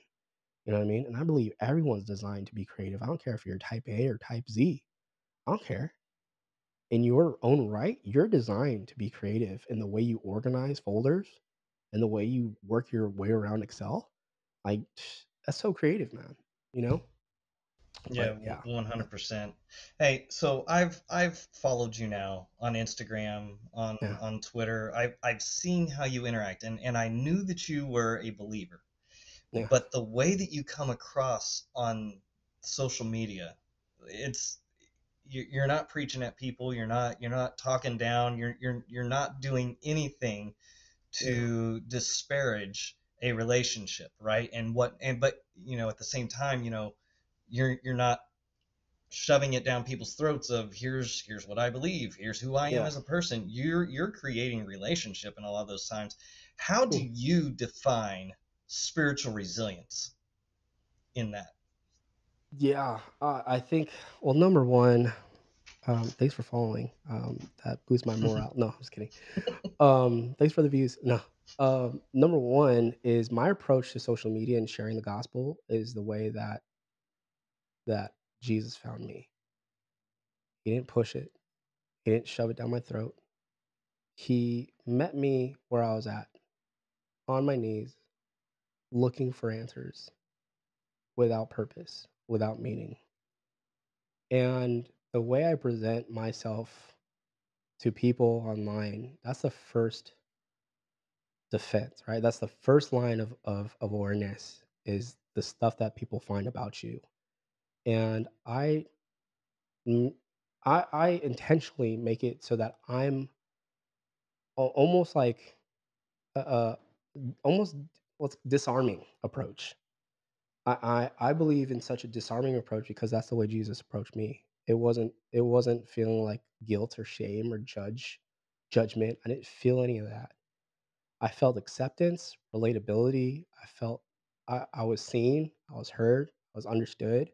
You know what I mean? And I believe everyone's designed to be creative. I don't care if you're type A or type Z. I don't care. In your own right, you're designed to be creative in the way you organize folders and the way you work your way around Excel. Like that's so creative, man. You know? Yeah, yeah, one hundred percent. Hey, so I've I've followed you now on Instagram, on yeah. on Twitter. I've I've seen how you interact, and and I knew that you were a believer. Yeah. But the way that you come across on social media, it's you're not preaching at people. You're not you're not talking down. You're you're you're not doing anything to yeah. disparage a relationship, right? And what and but you know at the same time, you know you're you're not shoving it down people's throats of here's here's what I believe, here's who I am as a person. You're you're creating relationship in a lot of those times. How do you define spiritual resilience in that? Yeah, uh, I think well, number one, um, thanks for following. Um, that boosts my morale. no, I'm just kidding. Um, thanks for the views. No, um, number one is my approach to social media and sharing the gospel is the way that that Jesus found me. He didn't push it, He didn't shove it down my throat. He met me where I was at, on my knees, looking for answers without purpose, without meaning. And the way I present myself to people online, that's the first defense, right? That's the first line of of, of awareness is the stuff that people find about you. And I I I intentionally make it so that I'm almost like a, a almost what's disarming approach. I, I I believe in such a disarming approach because that's the way Jesus approached me. It wasn't it wasn't feeling like guilt or shame or judge judgment. I didn't feel any of that. I felt acceptance, relatability. I felt I, I was seen, I was heard, I was understood,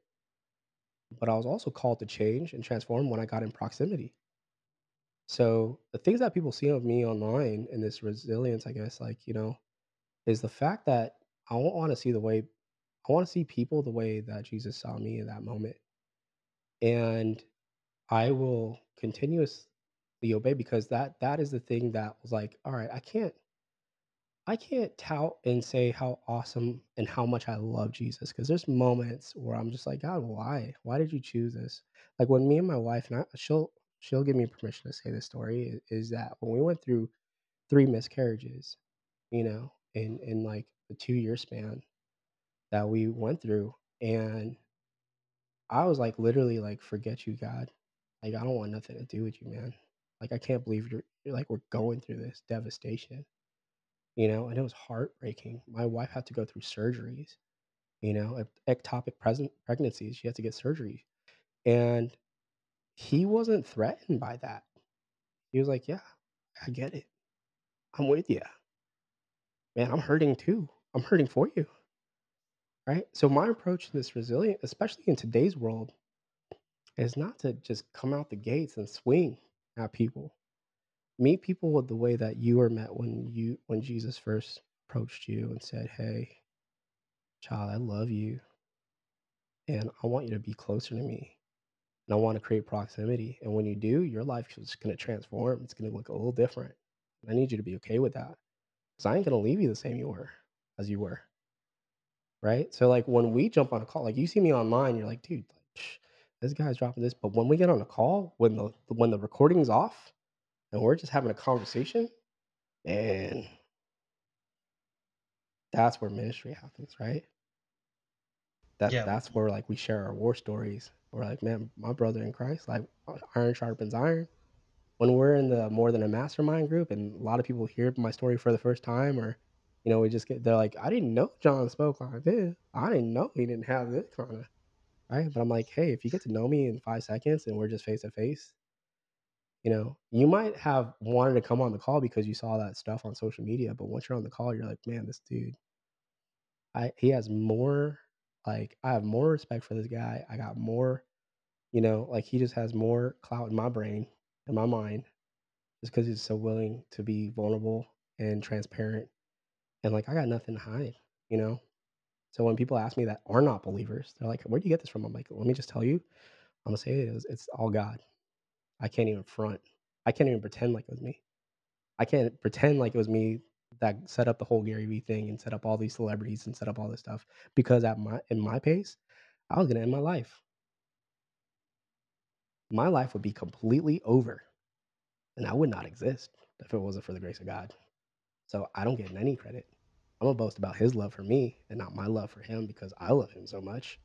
but I was also called to change and transform when I got in proximity. So the things that people see of me online and this resilience, I guess, like, you know, is the fact that I want to see the way I want to see people the way that Jesus saw me in that moment. And I will continuously obey because that that is the thing that was like, all right, I can't I can't tout and say how awesome and how much I love Jesus because there's moments where I'm just like, God, why? Why did you choose this? Like when me and my wife and I, she'll she'll give me permission to say this story is that when we went through three miscarriages, you know, in in like the two year span that we went through, and I was like literally like, forget you, God. Like I don't want nothing to do with you, man. Like I can't believe you're, you're like we're going through this devastation you know, and it was heartbreaking. My wife had to go through surgeries, you know, ectopic present pregnancies. She had to get surgery. And he wasn't threatened by that. He was like, Yeah, I get it. I'm with you. Man, I'm hurting too. I'm hurting for you. Right. So my approach to this resilient, especially in today's world, is not to just come out the gates and swing at people. Meet people with the way that you were met when you when Jesus first approached you and said, Hey, child, I love you and I want you to be closer to me. And I want to create proximity. And when you do, your life is going to transform. It's going to look a little different. I need you to be okay with that. Because I ain't going to leave you the same you were as you were. Right. So, like, when we jump on a call, like, you see me online, you're like, dude, like, "Psh, this guy's dropping this. But when we get on a call, when the when the recording's off and we're just having a conversation, man, that's where ministry happens, right? That Yeah, that's where like we share our war stories. We're like, man, my brother in Christ, like uh, iron sharpens iron. When we're in the more than a mastermind group, and a lot of people hear my story for the first time, or you know, we just get they're like, I didn't know John spoke like this. I didn't know he didn't have this kind of right. But I'm like, hey, if you get to know me in five seconds and we're just face to face, you know, you might have wanted to come on the call because you saw that stuff on social media, but once you're on the call, you're like, man, this dude I he has more like I have more respect for this guy. I got more, you know, like he just has more clout in my brain, in my mind, just because he's so willing to be vulnerable and transparent. And like I got nothing to hide, you know. So when people ask me that are not believers, they're like, "Where do you get this from?" I'm like, "Let me just tell you. I'm gonna say it is. It's all God. I can't even front. I can't even pretend like it was me. I can't pretend like it was me that set up the whole Gary Vee thing and set up all these celebrities and set up all this stuff because at my in my pace, I was gonna end my life. My life would be completely over, and I would not exist if it wasn't for the grace of God. So I don't get any credit. I'm gonna boast about His love for me and not my love for Him because I love Him so much.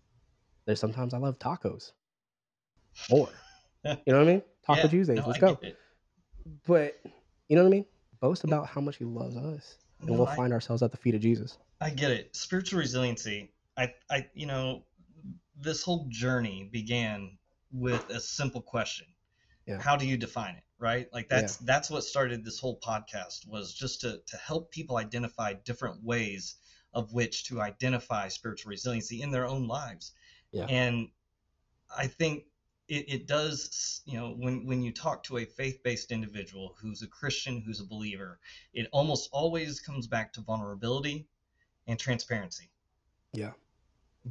There's sometimes I love tacos more. You know what I mean? Taco yeah, Tuesdays. no, Let's I go. But you know what I mean? Boast about how much He loves us, and No, we'll I, find ourselves at the feet of Jesus. I get it. Spiritual resiliency. I, I, you know, this whole journey began with a simple question. Yeah. How do you define it? Right? Like Yeah. that's that's what started this whole podcast was just to to help people identify different ways of which to identify spiritual resiliency in their own lives. Yeah. And I think it, it does, you know, when, when you talk to a faith based individual who's a Christian, who's a believer, it almost always comes back to vulnerability and transparency Yeah.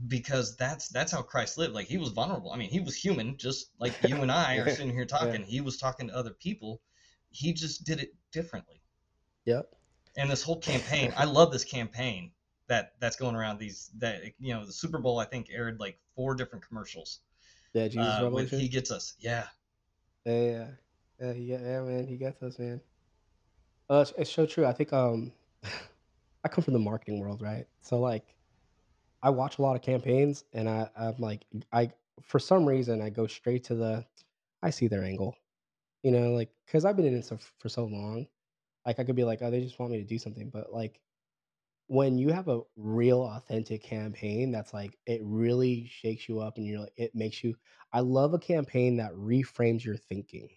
Because that's that's how Christ lived. Like he was vulnerable. I mean, he was human, just like you and I are sitting here talking. He was talking to other people. He just did it differently. Yep. And this whole campaign, I love this campaign that that's going around these that you know the Super Bowl I think aired like four different commercials Yeah, Jesus uh, Revolution. he gets us. Yeah. Yeah, yeah, yeah, yeah, man, he gets us, man. Uh, it's, it's so true. I think um, I come from the marketing world, right? So like, I watch a lot of campaigns, and I I'm like, I for some reason I go straight to the, I see their angle, you know, like because I've been in this for for so long. Like I could be like, oh, they just want me to do something, but like when you have a real authentic campaign that's like it really shakes you up and you're like it makes you I love a campaign that reframes your thinking,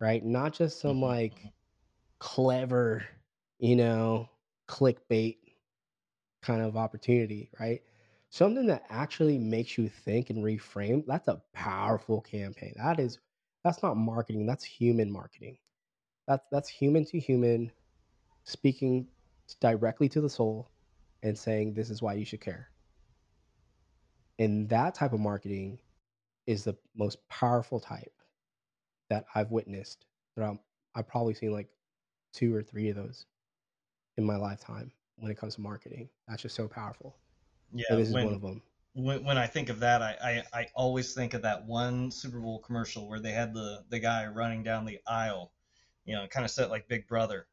right? Not just some hmm like clever, you know, clickbait kind of opportunity, right? Something that actually makes you think and reframe. That's a powerful campaign. That is that's not marketing, that's human marketing. That's that's human to human speaking directly to the soul and saying this is why you should care. And that type of marketing is the most powerful type that I've witnessed throughout. I've probably seen like two or three of those in my lifetime when it comes to marketing. That's just so powerful. Yeah. And this is one of them. when, when I think of that, I, I, I always think of that one Super Bowl commercial where they had the, the guy running down the aisle, you know, kind of set like Big Brother,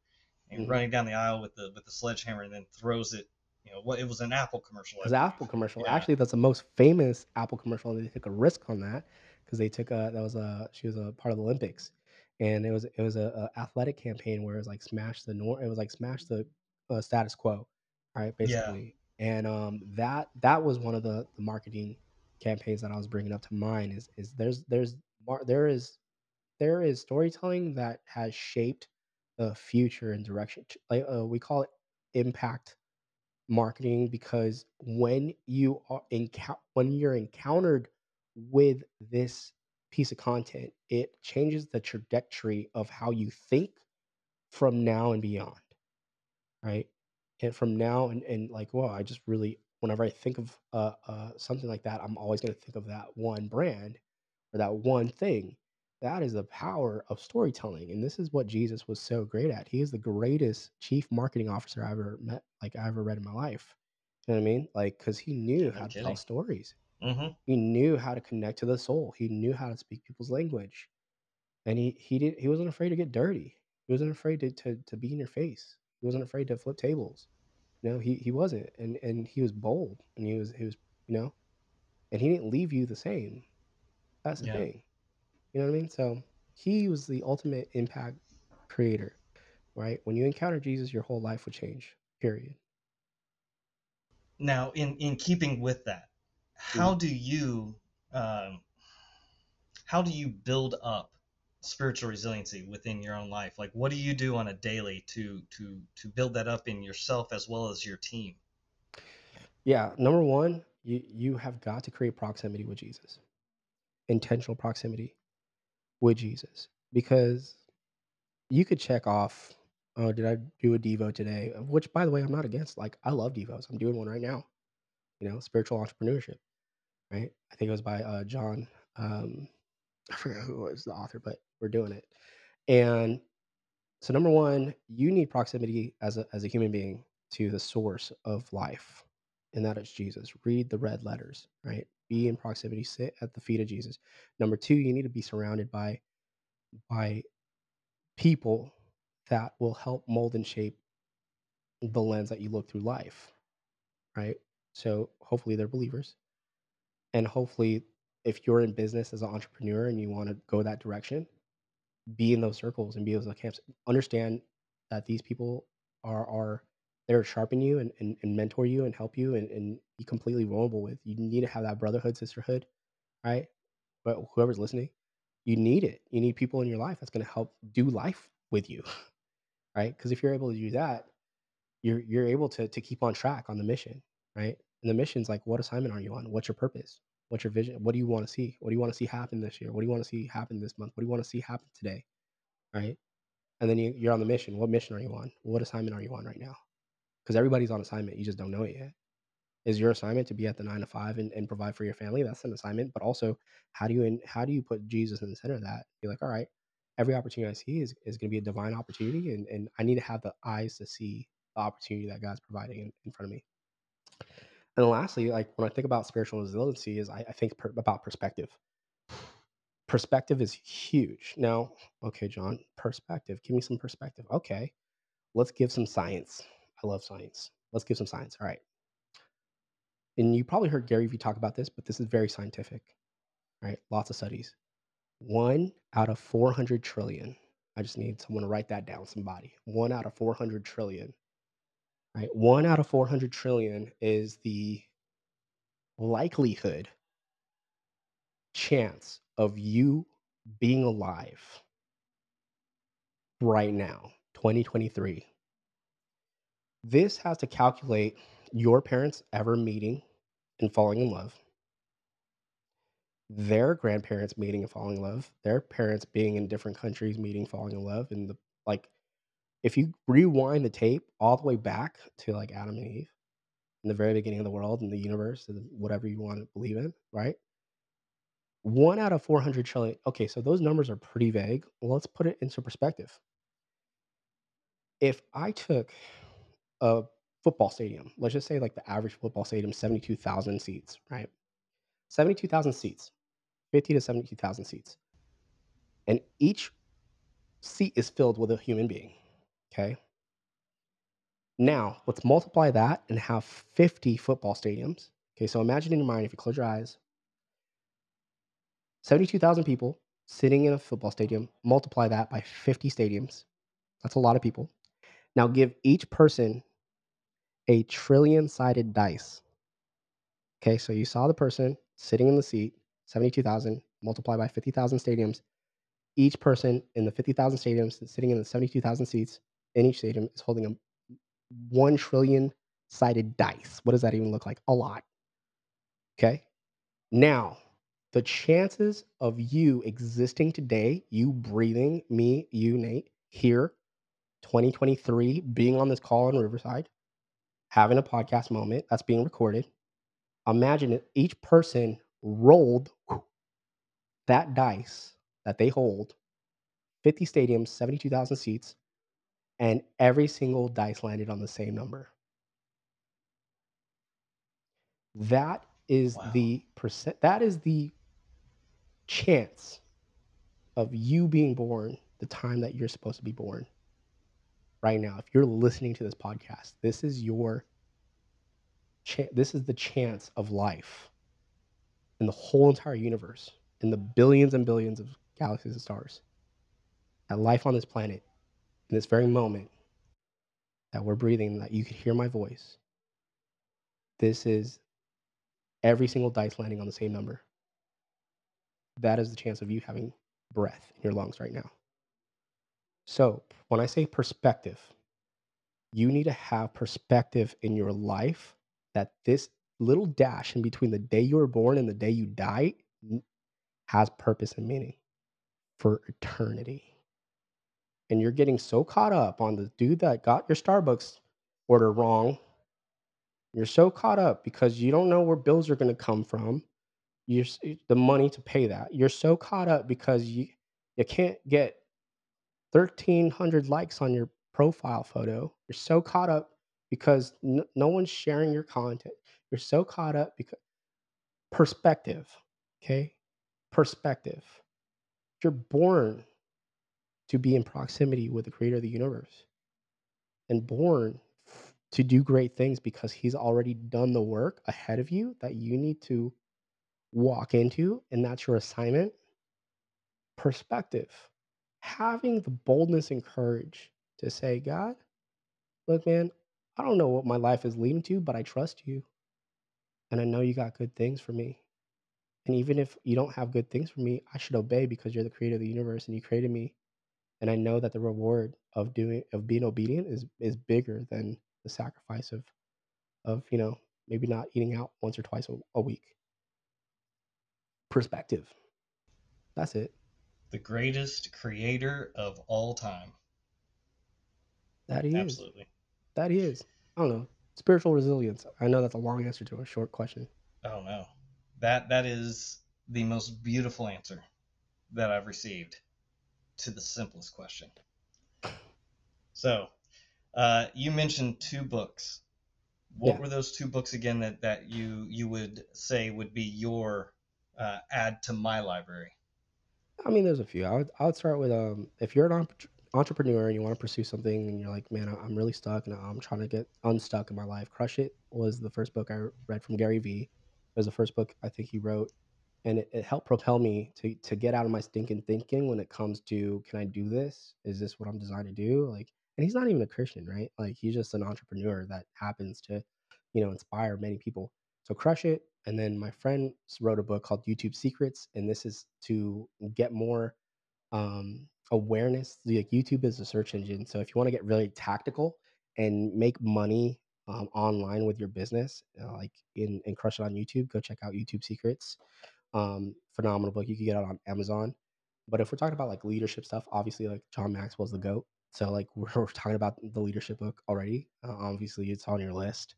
and Mhm. running down the aisle with the with the sledgehammer, and then throws it. You know, what it was an Apple commercial. It was believe. Apple commercial. Yeah. Actually, that's the most famous Apple commercial. They took a risk on that because they took a that was a she was a part of the Olympics, and it was it was a, a athletic campaign where it was like smash the nor it was like smash the uh, status quo, right? Yeah. Basically, and um that that was one of the the marketing campaigns that I was bringing up to mind. Is is there's there's there is there is storytelling that has shaped the future and direction. Like uh, we call it impact marketing because when you are encou- when you're encountered with this piece of content, it changes the trajectory of how you think from now and beyond, right? And from now and, and like, well, I just really whenever I think of uh, uh, something like that, I'm always going to think of that one brand or that one thing. That is the power of storytelling, and this is what Jesus was so great at. He is the greatest chief marketing officer I ever met, like I ever read in my life. You know what I mean? Like, because he knew how to tell stories. hmm He knew how to connect to the soul. He knew how to speak people's language, and he he did. He wasn't afraid to get dirty. He wasn't afraid to to, to be in your face. He wasn't afraid to flip tables. You know, he he wasn't, and and he was bold, and he was he was you know, and he didn't leave you the same. That's the Yeah. thing. You know what I mean? So he was the ultimate impact creator, right? When you encounter Jesus, your whole life would change. Period. Now, in in keeping with that, how do you um, how do you build up spiritual resiliency within your own life? Like, what do you do on a daily to to to build that up in yourself as well as your team? Yeah. Number one, you you have got to create proximity with Jesus, intentional proximity with Jesus, because you could check off. Oh, did I do a devo today? Which, by the way, I'm not against. Like, I love devos. I'm doing one right now. You know, spiritual entrepreneurship. Right. I think it was by uh, John. Um, I forget who was the author, but we're doing it. And so, number one, you need proximity as a as a human being to the source of life, and that is Jesus. Read the red letters. Right. Be in proximity. Sit at the feet of Jesus. Number two, you need to be surrounded by by people that will help mold and shape the lens that you look through life, right? So hopefully they're believers. And hopefully, if you're in business as an entrepreneur and you want to go that direction, be in those circles and be able to camps. Understand that these people are are there to sharpen you and, and, and mentor you and help you and, and be completely vulnerable with. You need to have that brotherhood, sisterhood, right? But whoever's listening, you need it. You need people in your life that's going to help do life with you, right? Because if you're able to do that, you're you're able to to keep on track on the mission, right? And the mission's like, what assignment are you on? What's your purpose? What's your vision? What do you want to see? What do you want to see happen this year? What do you want to see happen this month? What do you want to see happen today? Right? And then you, you're on the mission. What mission are you on? What assignment are you on right now? Because everybody's on assignment. You just don't know it yet. Is your assignment to be at the nine to five and, and provide for your family? That's an assignment. But also, how do you in, how do you put Jesus in the center of that? You're like, all right, every opportunity I see is, is going to be a divine opportunity, and, and I need to have the eyes to see the opportunity that God's providing in, in front of me. And lastly, like when I think about spiritual resiliency, is I, I think per, about perspective. Perspective is huge. Now, okay, John, perspective. Give me some perspective. Okay, let's give some science. I love science. Let's give some science. All right. And you probably heard Gary Vee talk about this, but this is very scientific. Right? Lots of studies. One out of 400 trillion. I just need someone to write that down, somebody. One out of 400 trillion. Right? One out of 400 trillion is the likelihood, chance of you being alive right now, 2023. This has to calculate your parents ever meeting and falling in love, their grandparents meeting and falling in love, their parents being in different countries meeting, falling in love, and the like. If you rewind the tape all the way back to like Adam and Eve in the very beginning of the world and the universe and whatever you want to believe in, right? One out of 400 trillion. Okay, so those numbers are pretty vague. Let's put it into perspective. If I took a football stadium, let's just say like the average football stadium, 72,000 seats, right? 72,000 seats, 50 to 72,000 seats. And each seat is filled with a human being. Okay. Now, let's multiply that and have 50 football stadiums. Okay, so imagine in your mind, if you close your eyes, 72,000 people sitting in a football stadium, multiply that by 50 stadiums. That's a lot of people. Now, give each person a trillion sided dice. Okay, so you saw the person sitting in the seat, 72,000, multiply by 50,000 stadiums. Each person in the 50,000 stadiums sitting in the 72,000 seats in each stadium is holding a 1 trillion sided dice. What does that even look like? A lot. Okay. Now, the chances of you existing today, you breathing, me, you, Nate, here, 2023, being on this call in Riverside, having a podcast moment that's being recorded. Imagine it, each person rolled that dice that they hold 50 stadiums, 72,000 seats, and every single dice landed on the same number. That is Wow. the percent that is the chance of you being born the time that you're supposed to be born right now if you're listening to this podcast this is your cha- this is the chance of life in the whole entire universe in the billions and billions of galaxies and stars that life on this planet in this very moment that we're breathing that you could hear my voice this is every single dice landing on the same number that is the chance of you having breath in your lungs right now so when i say perspective you need to have perspective in your life that this little dash in between the day you were born and the day you die has purpose and meaning for eternity. And you're getting so caught up on the dude that got your Starbucks order wrong. You're so caught up because you don't know where bills are going to come from. You're eh, the money to pay that. You're so caught up because you you can't get 1300 likes on your profile photo. You're so caught up because no one's sharing your content. You're so caught up because perspective, okay? Perspective. You're born to be in proximity with the creator of the universe and born to do great things because he's already done the work ahead of you that you need to walk into and that's your assignment. Perspective. Having the boldness and courage to say god look man i don't know what my life is leading to but i trust you. And i know you got good things for me. And even if you don't have good things for me i should obey because you're the creator of the universe and you created me and i know that the reward of doing of being obedient is is bigger than the sacrifice of of you know maybe not eating out once or twice a, a week. Perspective. That's it. The greatest creator of all time. that he is. Absolutely. that he is. I don't know. Spiritual resilience. I know that's a long answer to a short question. Oh no. That that is the most beautiful answer that I've received to the simplest question. So, uh, you mentioned two books What Yeah. were those two books again that, that you you would say would be your uh, add to my library? I mean, there's a few. I would I would start with um if you're an entre- entrepreneur and you want to pursue something and you're like, man, I'm really stuck and I'm trying to get unstuck in my life. Crush It was the first book I read from Gary Vee. It was the first book I think he wrote, and it, it helped propel me to to get out of my stinking thinking when it comes to can I do this? Is this what I'm designed to do? Like, and he's not even a Christian, right? Like he's just an entrepreneur that happens to, you know, inspire many people. So Crush It, and then my friend wrote a book called YouTube Secrets, and this is to get more um, awareness. Like YouTube is a search engine, so if you want to get really tactical and make money um, online with your business, uh, like in and crush it on YouTube, go check out YouTube Secrets. Um, phenomenal book. You can get it on Amazon. But if we're talking about like leadership stuff, obviously like John Maxwell's the goat. So like we're, we're talking about the leadership book already. Uh, obviously, it's on your list,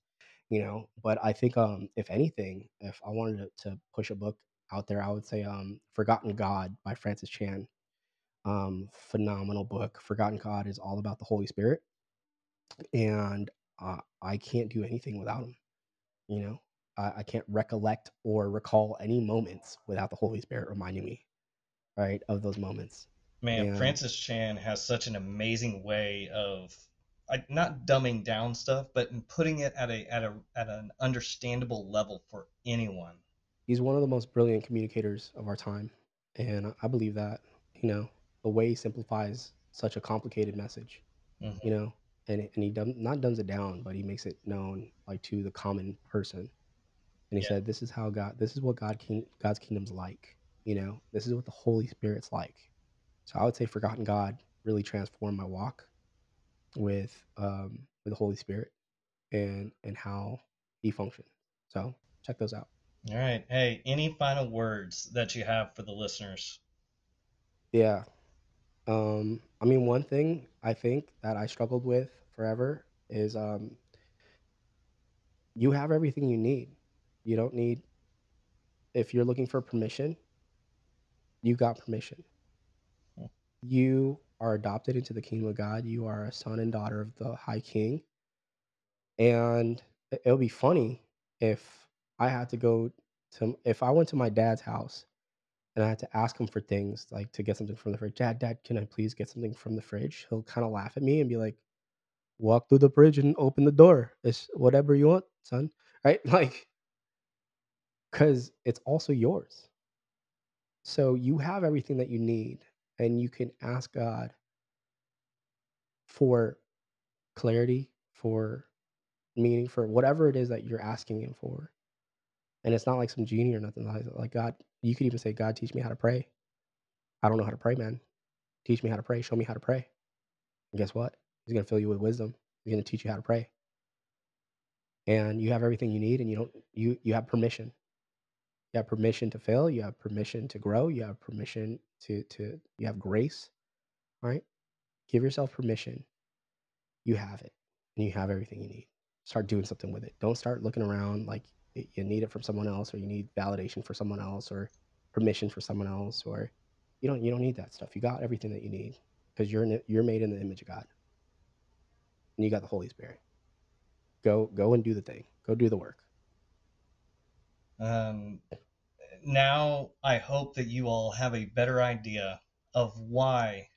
you know. But I think um, if anything, if I wanted to, to push a book out there, I would say um, Forgotten God by Francis Chan um, phenomenal book. Forgotten God is all about the Holy Spirit, and uh, I can't do anything without him. You know, I, I can't recollect or recall any moments without the Holy Spirit reminding me, right, of those moments. Man, Yeah. Francis Chan has such an amazing way of I, not dumbing down stuff, but in putting it at a at a at an understandable level for anyone. He's one of the most brilliant communicators of our time, and I- believe that. You know, the way he simplifies such a complicated message. Mhm. You know, and and he dumb, not dumbs it down, but he makes it known like to the common person. And he Yeah. said, "This is how God. This is what God king, God's kingdom's like. You know, this is what the Holy Spirit's like." So I would say, "Forgotten God" really transformed my walk with um, with the Holy Spirit and and how He functioned. So check those out. All right. Hey, any final words that you have for the listeners? Yeah. Um, I mean, one thing I think that I struggled with forever is um, you have everything you need. You don't need, if you're looking for permission, you got permission. You are adopted into the kingdom of God. You are a son and daughter of the High King. And it'll be funny if I had to go to, if I went to my dad's house and I had to ask him for things like to get something from the fridge. Dad, Dad, can I please get something from the fridge? He'll kind of laugh at me and be like, "Walk through the fridge and open the door. It's whatever you want, son." Right? Like, because it's also yours. So you have everything that you need, and you can ask God for clarity, for meaning, for whatever it is that you're asking Him for. And it's not like some genie or nothing like that. Like God, you could even say, God, teach me how to pray. I don't know how to pray, man. Teach me how to pray. Show me how to pray. And guess what? He's gonna fill you with wisdom. He's gonna teach you how to pray. And you have everything you need, and you don't. You you have permission. You have permission to fail. You have permission to grow. You have permission to to. You have grace. All right. Give yourself permission. You have it, and you have everything you need. Start doing something with it. Don't start looking around like you need it from someone else, or you need validation for someone else, or permission for someone else, or you don't. You don't need that stuff. You got everything that you need because you're in you're made in the image of God, and you got the Holy Spirit. Go go and do the thing. Go do the work. Um, now I hope that you all have a better idea of why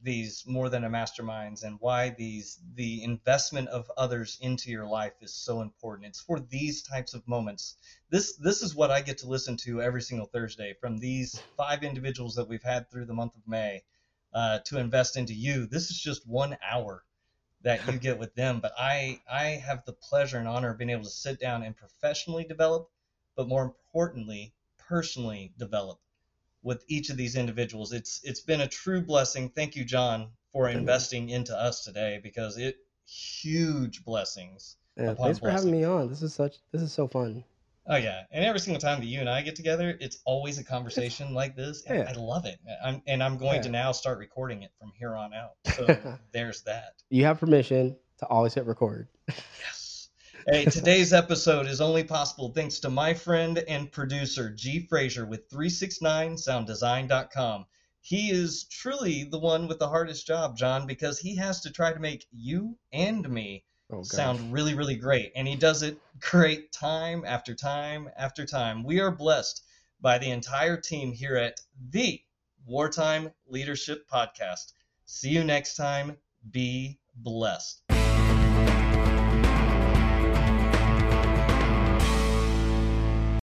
these more than a masterminds and why these the investment of others into your life is so important. It's for these types of moments. This this is what I get to listen to every single Thursday from these five individuals that we've had through the month of May uh, to invest into you. This is just one hour that you get with them, but I I have the pleasure and honor of being able to sit down and professionally develop, but more importantly, personally develop with each of these individuals. It's it's been a true blessing. Thank you, John, for investing into us today because it huge blessings. Yeah, thanks for having me on. This is such. This is so fun. Oh yeah, and every single time that you and I get together, it's always a conversation like this, and Yeah. I love it. I'm, and I'm going to now start recording it from here on out. So there's that. You have permission to always hit record. Yes. Hey, today's episode is only possible thanks to my friend and producer, G. Fraser with 369sounddesign.com. He is truly the one with the hardest job, John, because he has to try to make you and me oh, sound really, really great. And he does it great time after time after time. We are blessed by the entire team here at the Wartime Leadership Podcast. See you next time. Be blessed.